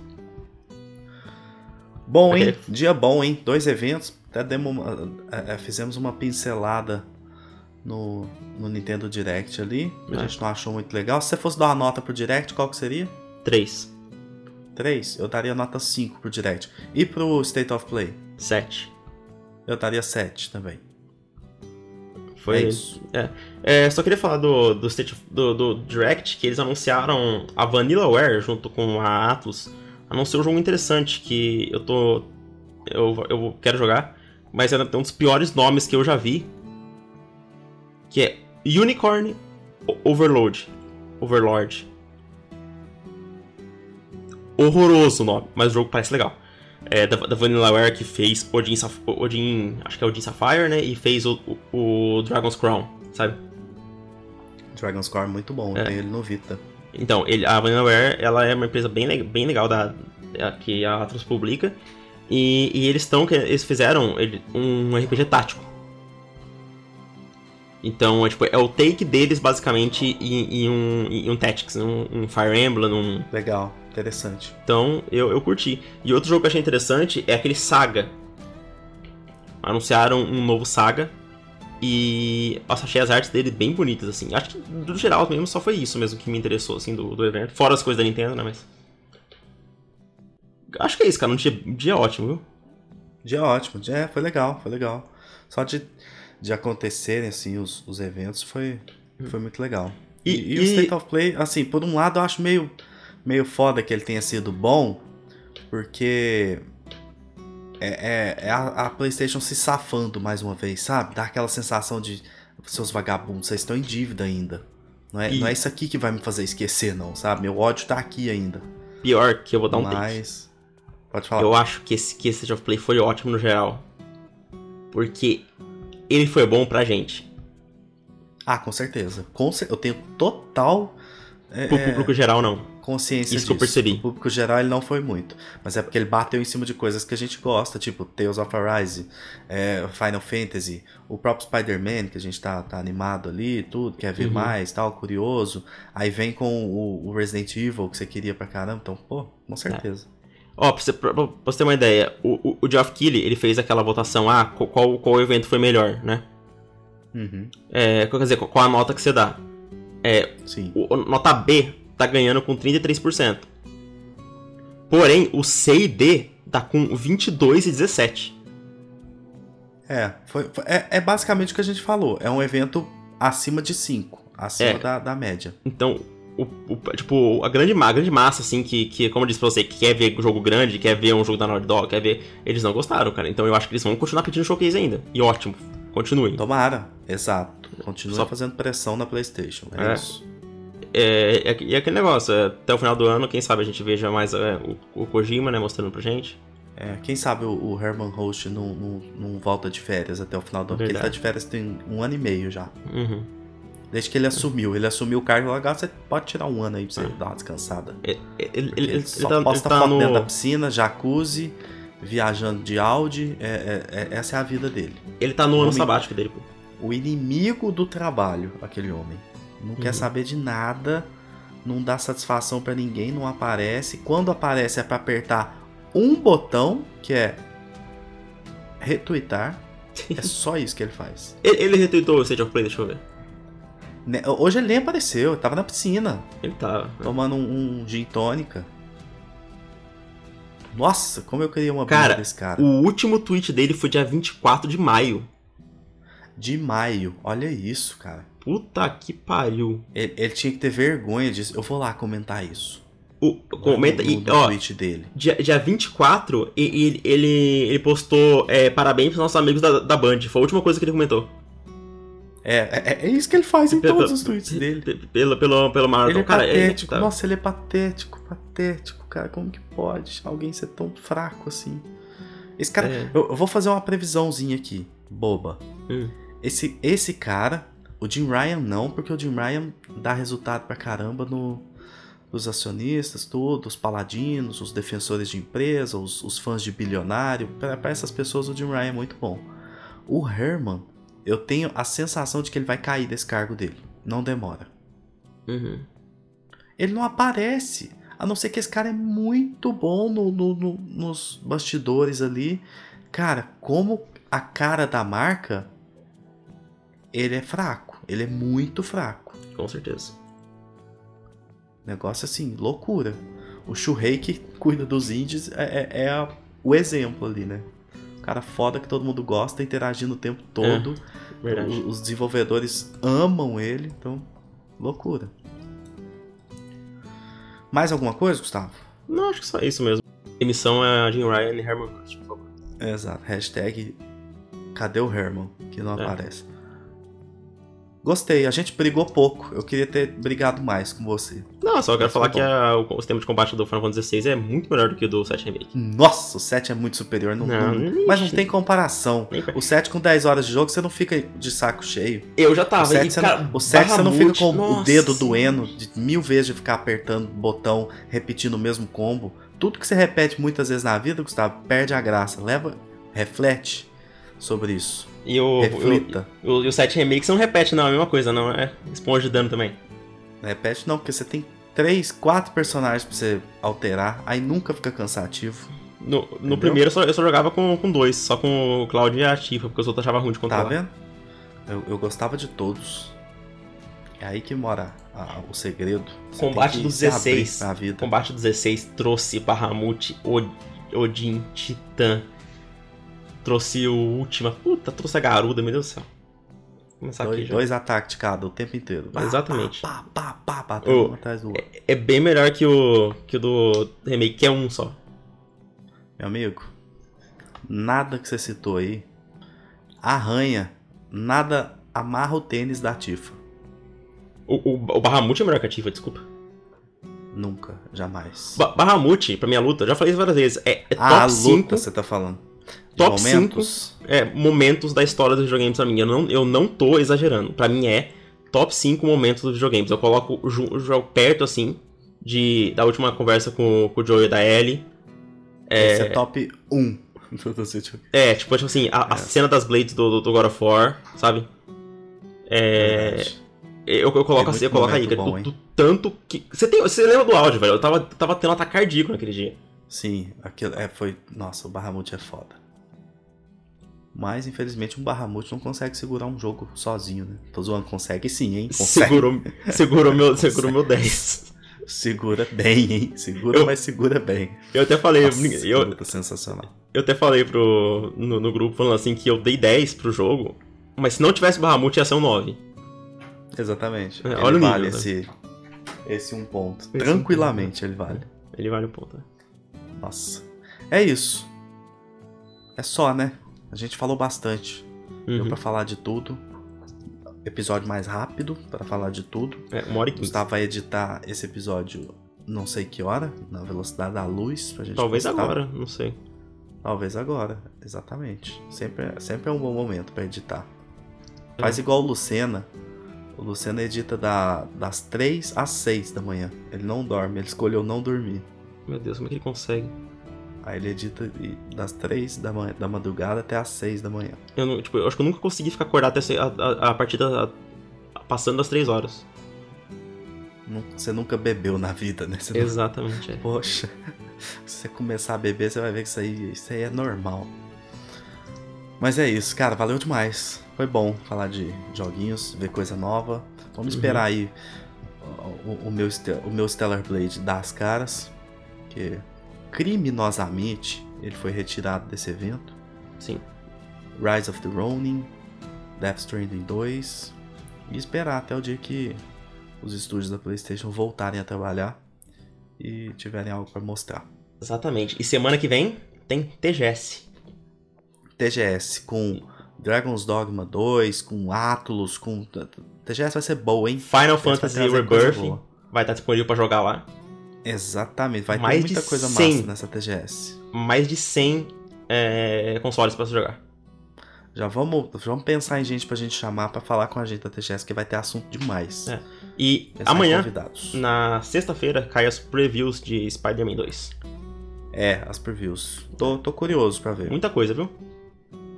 Bom, hein? Ok. Dia bom, hein? Dois eventos. Até demos uma- é, é, fizemos uma pincelada no, no Nintendo Direct ali. A É. gente não achou muito legal. Se você fosse dar uma nota pro Direct, qual que seria? Três. 3? Eu daria nota 5 pro Direct. E pro State of Play? Sete. Eu daria 7 também. Foi é isso. isso. É, só queria falar do, do, State of- do, do Direct, que eles anunciaram a Vanillaware junto com a Atlus. Anunciou um jogo interessante que eu tô. Eu, eu quero jogar, mas é um dos piores nomes que eu já vi. Que é Unicorn Overload. Overlord. Horroroso o nome, mas o jogo parece legal. É da, da Vanillaware que fez Odin, Saf- Odin. Acho que é Odin Sapphire, né? E fez o, o, o Dragon's Crown, sabe? Dragon's Core é muito bom, É. eu tenho ele no Vita. Então, ele, a Vanillaware, ela é uma empresa bem, bem legal da, da- que a Atlus publica. E, e eles estão, eles fizeram um RPG tático. Então, é, tipo, é o take deles, basicamente, em, em um, em um Tactics, um, um Fire Emblem, um... Legal, interessante. Então, eu, eu curti. E outro jogo que eu achei interessante é aquele Saga. Anunciaram um novo Saga. E, nossa, achei as artes dele bem bonitas, assim. Acho que, do geral, mesmo, só foi isso mesmo que me interessou, assim, do, do evento. Fora as coisas da Nintendo, né, mas... Acho que é isso, cara. Um dia, um dia ótimo, viu? Dia ótimo, dia, é, foi legal, foi legal. Só de, de acontecerem, assim, os, os eventos foi, foi muito legal. E- E, e o e- State of Play, assim, por um lado eu acho meio, meio foda que ele tenha sido bom, porque é, é, é a, a PlayStation se safando mais uma vez, sabe? Dá aquela sensação de seus vagabundos, vocês estão em dívida ainda. Não é, não é isso aqui que vai me fazer esquecer, não, sabe? Meu ódio tá aqui ainda. Pior que eu vou dar um take. Mas. Pode falar. Eu acho que esse, que esse State of Play foi ótimo no geral. Porque ele foi bom pra gente. Ah, com certeza. Com cer- Eu tenho total é, Pro é, público geral, não. consciência Isso que eu disso. percebi. O público geral ele não foi muito. Mas é porque ele bateu em cima de coisas que a gente gosta, tipo Tales of Arise, é, Final Fantasy, o próprio Spider-Man, que a gente tá, tá animado ali, tudo, quer ver Uhum. mais, tal, curioso. Aí vem com o, o Resident Evil, que você queria pra caramba. Então, pô, com certeza. Ó, pra você, pra, pra você ter uma ideia, o, o, o Geoff Keighley, ele fez aquela votação, ah, qual, qual, evento foi melhor, né? Uhum, É, quer dizer, qual a nota que você dá? É, sim. o nota B tá ganhando com 33%. Porém, o C e D tá com 22 e 17. É, foi, foi- é, é basicamente o que a gente falou. É um evento acima de 5, acima É. da, da média. Então, o, o- tipo, a grande, a grande massa, assim, que, que, como eu disse pra você, que quer ver jogo grande, quer ver um jogo da Naughty Dog, quer ver, eles não gostaram, cara. Então eu acho que eles vão continuar pedindo showcase ainda. E ótimo, continuem. Tomara, exato. Continua Só- fazendo pressão na PlayStation. É, É. isso. É, é, e aquele negócio, é, até o final do ano, quem sabe a gente veja mais é, o, o Kojima, né, mostrando pra gente. É, quem sabe o, o Herman Host não, não, não volta de férias até o final do ano. Porque ele tá Verdade. de férias tem um ano e meio já. Uhum. Desde que ele assumiu. Ele assumiu o cargo legal, você pode tirar um ano aí pra você É. dar uma descansada. Ele, ele, ele, Ele, ele só tá, ele posta tá foto no... dentro da piscina, jacuzzi, viajando de Audi. É, é- é- essa é a vida dele. Ele tá no ano Homem- sabático dele, pô. O inimigo do trabalho, aquele homem. Não quer Uhum. saber de nada, não dá satisfação pra ninguém, não aparece. Quando aparece é pra apertar um botão, que é retweetar. É só isso que ele faz. Ele, ele retweetou o State of Play, deixa eu ver. Ne- Hoje ele nem apareceu, ele tava na piscina, Ele tá. tomando um, um gin tônica. Nossa, como eu queria uma Cara, desse cara. O último tweet dele foi dia 24 de maio. De maio, olha isso, cara. Puta que pariu. Ele, ele tinha que ter vergonha disso. Eu vou lá comentar isso. O, comenta no, e, no, no ó, tweet dele. dia, dia 24, e, e ele, ele, ele postou é, parabéns pros nossos amigos da, da Band. Foi a última coisa que ele comentou. É, é, é isso que ele faz em Pelo- todos os tweets dele. Pelo, pelo, pelo Marathon. Ele é cara, patético. tá- Nossa, ele é patético, patético, cara. Como que pode alguém ser tão fraco assim? Esse cara. É. Eu, eu vou fazer uma previsãozinha aqui, boba. Hum. Esse, esse cara, o Jim Ryan não, porque o Jim Ryan dá resultado pra caramba no, nos acionistas, tudo, os paladinos, os defensores de empresa, os, os fãs de bilionário. Pra essas pessoas, o Jim Ryan é muito bom. O Herman, eu tenho a sensação de que ele vai cair desse cargo dele. Não demora. Uhum. Ele não aparece. A não ser que esse cara é muito bom no- no- no- nos bastidores ali. Cara, como a cara da marca, ele é fraco. Ele é muito fraco. Com certeza. Negócio assim, loucura. O Shuhei que cuida dos indies é, é- é a- o exemplo ali, né? Cara foda que todo mundo gosta, interagindo o tempo todo. Verdade. O- Os desenvolvedores amam ele, então, loucura. Mais alguma coisa, Gustavo? Não, acho que só isso mesmo. Emissão é Jim Ryan e Herman por favor. Exato. Hashtag cadê o Herman? Que não É. aparece. Gostei, a gente brigou pouco. Eu queria ter brigado mais com você. Não, só quero Mas falar que a- o, o sistema de combate do Final Fantasy XVI é muito melhor do que o do 7 Remake. Nossa, o 7 é muito superior. Não, Não, não- mas não tem comparação. O 7 com 10 horas de jogo, você não fica de saco cheio. Eu já O tava. 7, e, você, cara, não, o 7 você não fica com o nossa dedo senhora. doendo de mil vezes de ficar apertando botão, repetindo o mesmo combo. Tudo que você repete muitas vezes na vida, Gustavo, perde a graça. Leva, reflete sobre isso. E o, Reflita. o, o, e o 7 Remake você não repete, não, é a mesma coisa, não. É esponja de dano também. Não repete não, porque você tem três, quatro personagens pra você alterar, aí nunca fica cansativo. No, no primeiro eu só, eu só jogava com, com dois, só com o Cloud e a Tifa, porque os outros achavam ruim de Tá controlar. vendo? Eu, eu gostava de todos. É aí que mora a- o segredo. Você Combate do abrir 16. Na vida. Combate 16 trouxe Bahamut, Od- Odin, Titã. Trouxe o Última. Puta, trouxe a Garuda, meu Deus do céu. Vou começar aqui Dois, já. dois ataques de cada o tempo inteiro. Pá, Exatamente. Pá, pá, pá, pá, Ô, um atrás do outro. É bem melhor que o, que o do remake, que é um só. Meu amigo, nada que você citou aí arranha, nada amarra o tênis da Tifa. O, o, o Bahamut é melhor que a Tifa, desculpa. Nunca, jamais. Ba Bahamut, pra minha luta, eu já falei isso várias vezes, é, é ah, a top luta 5 você tá falando. Top momentos. é, momentos da história dos videogames pra mim. Eu não, eu não tô exagerando. Pra mim é top 5 momentos dos videogames. Eu coloco o perto, assim, de da última conversa com, com o Joey e da Ellie. Esse é top 1. É, tipo, tipo assim, a, a cena das Blades do, do, do God of War, sabe? É. Verdade. Eu, eu coloco Tem assim, eu coloco aí, bom, do, do tanto que. Você, tem, você lembra do áudio, velho? Eu tava, tava tendo um ataque cardíaco naquele dia. Sim, aquilo é, foi. Nossa, o Bahamut é foda. Mas, infelizmente, um Bahamut não consegue segurar um jogo sozinho, né? Tô zoando, consegue sim, hein? Consegue. Segurou, segurou, meu, segurou meu 10. Segura bem, hein? Segura, Eu- mas segura bem. Eu até falei, Nossa, eu, luta sensacional. eu até falei pro, no, no grupo falando assim que eu dei 10 pro jogo, mas se não tivesse Bahamut ia ser um 9. Exatamente. É, ele olha o nível, vale né? esse, esse um ponto. Esse um Tranquilamente ele vale. Ele vale um ponto. né? Nossa. É isso. É só, né? A gente falou bastante. Deu Uhum. pra falar de tudo. Episódio mais rápido pra falar de tudo. É, uma hora e quinze. Gustavo vai editar esse episódio não sei que hora, na velocidade da luz, pra gente Talvez postar. agora, não sei. Talvez agora, exatamente. Sempre, é- sempre é um bom momento pra editar. É. Faz igual o Lucena. O Lucena edita da- das 3 às 6 da manhã. Ele não dorme, ele escolheu não dormir. Meu Deus, como é que ele consegue? Aí ele edita das 3 da, manhã, da madrugada até às 6 da manhã. Eu, não, tipo, eu acho que eu nunca consegui ficar acordado até a, a, a partir da. a- passando das 3 horas. Você nunca bebeu na vida, né? Você não- Exatamente, é. Poxa, se você começar a beber, você vai ver que isso aí, isso aí é normal. Mas é isso, cara, valeu demais. Foi bom falar de joguinhos, ver coisa nova. Vamos Uhum. esperar aí o, o- meu, o meu Stellar Blade dar as caras. Que criminosamente ele foi retirado desse evento. Sim. Rise of the Ronin, Death Stranding 2. E esperar até o dia que os estúdios da PlayStation voltarem a trabalhar e tiverem algo pra mostrar. Exatamente. E semana que vem tem TGS. TGS com Dragon's Dogma 2, com Atlus, com. TGS vai ser boa, hein? Final Fantasy Rebirth vai estar disponível pra jogar lá. Exatamente, vai Mais ter muita coisa 100. massa nessa TGS. Mais de 100 é, consoles pra você jogar. Já vamos, vamos pensar em gente pra gente chamar pra falar com a gente da TGS, que vai ter assunto demais. É. E Pensar amanhã, na sexta-feira, cai as previews de Spider-Man 2. É, as previews. Tô, tô curioso pra ver. Muita coisa, viu?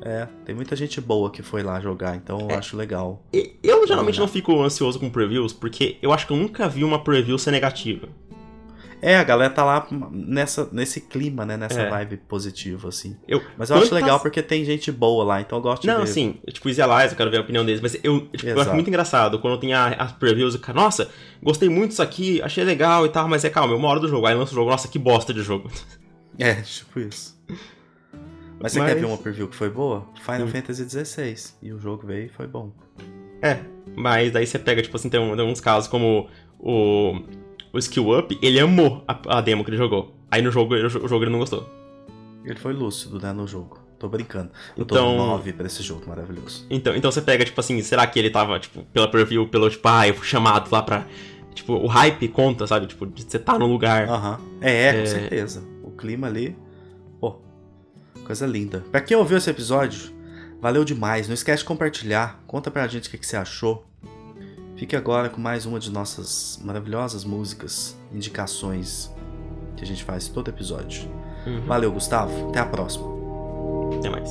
É, tem muita gente boa que foi lá jogar, então eu É. acho legal. E eu geralmente não fico ansioso com previews, porque eu acho que eu nunca vi uma preview ser negativa. É, a galera tá lá nessa, nesse clima, né? Nessa É. vibe positiva, assim. Eu, Mas eu acho legal porque tem gente boa lá, então eu gosto de Não, ver. assim, tipo, Easy Allies, eu quero ver a opinião deles, mas eu, tipo, eu acho muito engraçado quando tem as previews e cara, nossa, gostei muito disso aqui, achei legal e tal, mas é calma, é uma hora do jogo, aí lança o jogo, nossa, que bosta de jogo. É, tipo isso. Mas você Mas- quer ver uma preview que foi boa? Final Hum. Fantasy XVI. E o jogo veio e foi bom. É, mas daí você pega, tipo assim, tem, um- tem uns casos como o, o Skill Up, ele amou a, a demo que ele jogou. Aí no jogo, ele- o jogo ele não gostou. Ele foi lúcido, né, no jogo. Tô brincando. Eu Então- tô 9 pra esse jogo maravilhoso. Então, então você pega, tipo assim, será que ele tava, tipo, pela preview, pelo, tipo, ah, eu fui chamado lá pra. Tipo, o hype conta, sabe? Tipo, de você tá no lugar. Aham. É, É. com certeza. O clima ali. Pô, coisa linda. Pra quem ouviu esse episódio, valeu demais. Não esquece de compartilhar. Conta pra gente o que, que você achou. Fique agora com mais uma de nossas maravilhosas músicas, indicações que a gente faz todo episódio. Uhum. Valeu, Gustavo. Até a próxima. Até mais.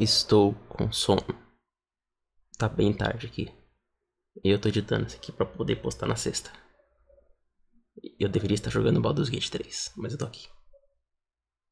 Estou com sono. Tá bem tarde aqui. E eu tô editando isso aqui pra poder postar na sexta. Eu deveria estar jogando Baldur's Gate 3, mas eu tô aqui.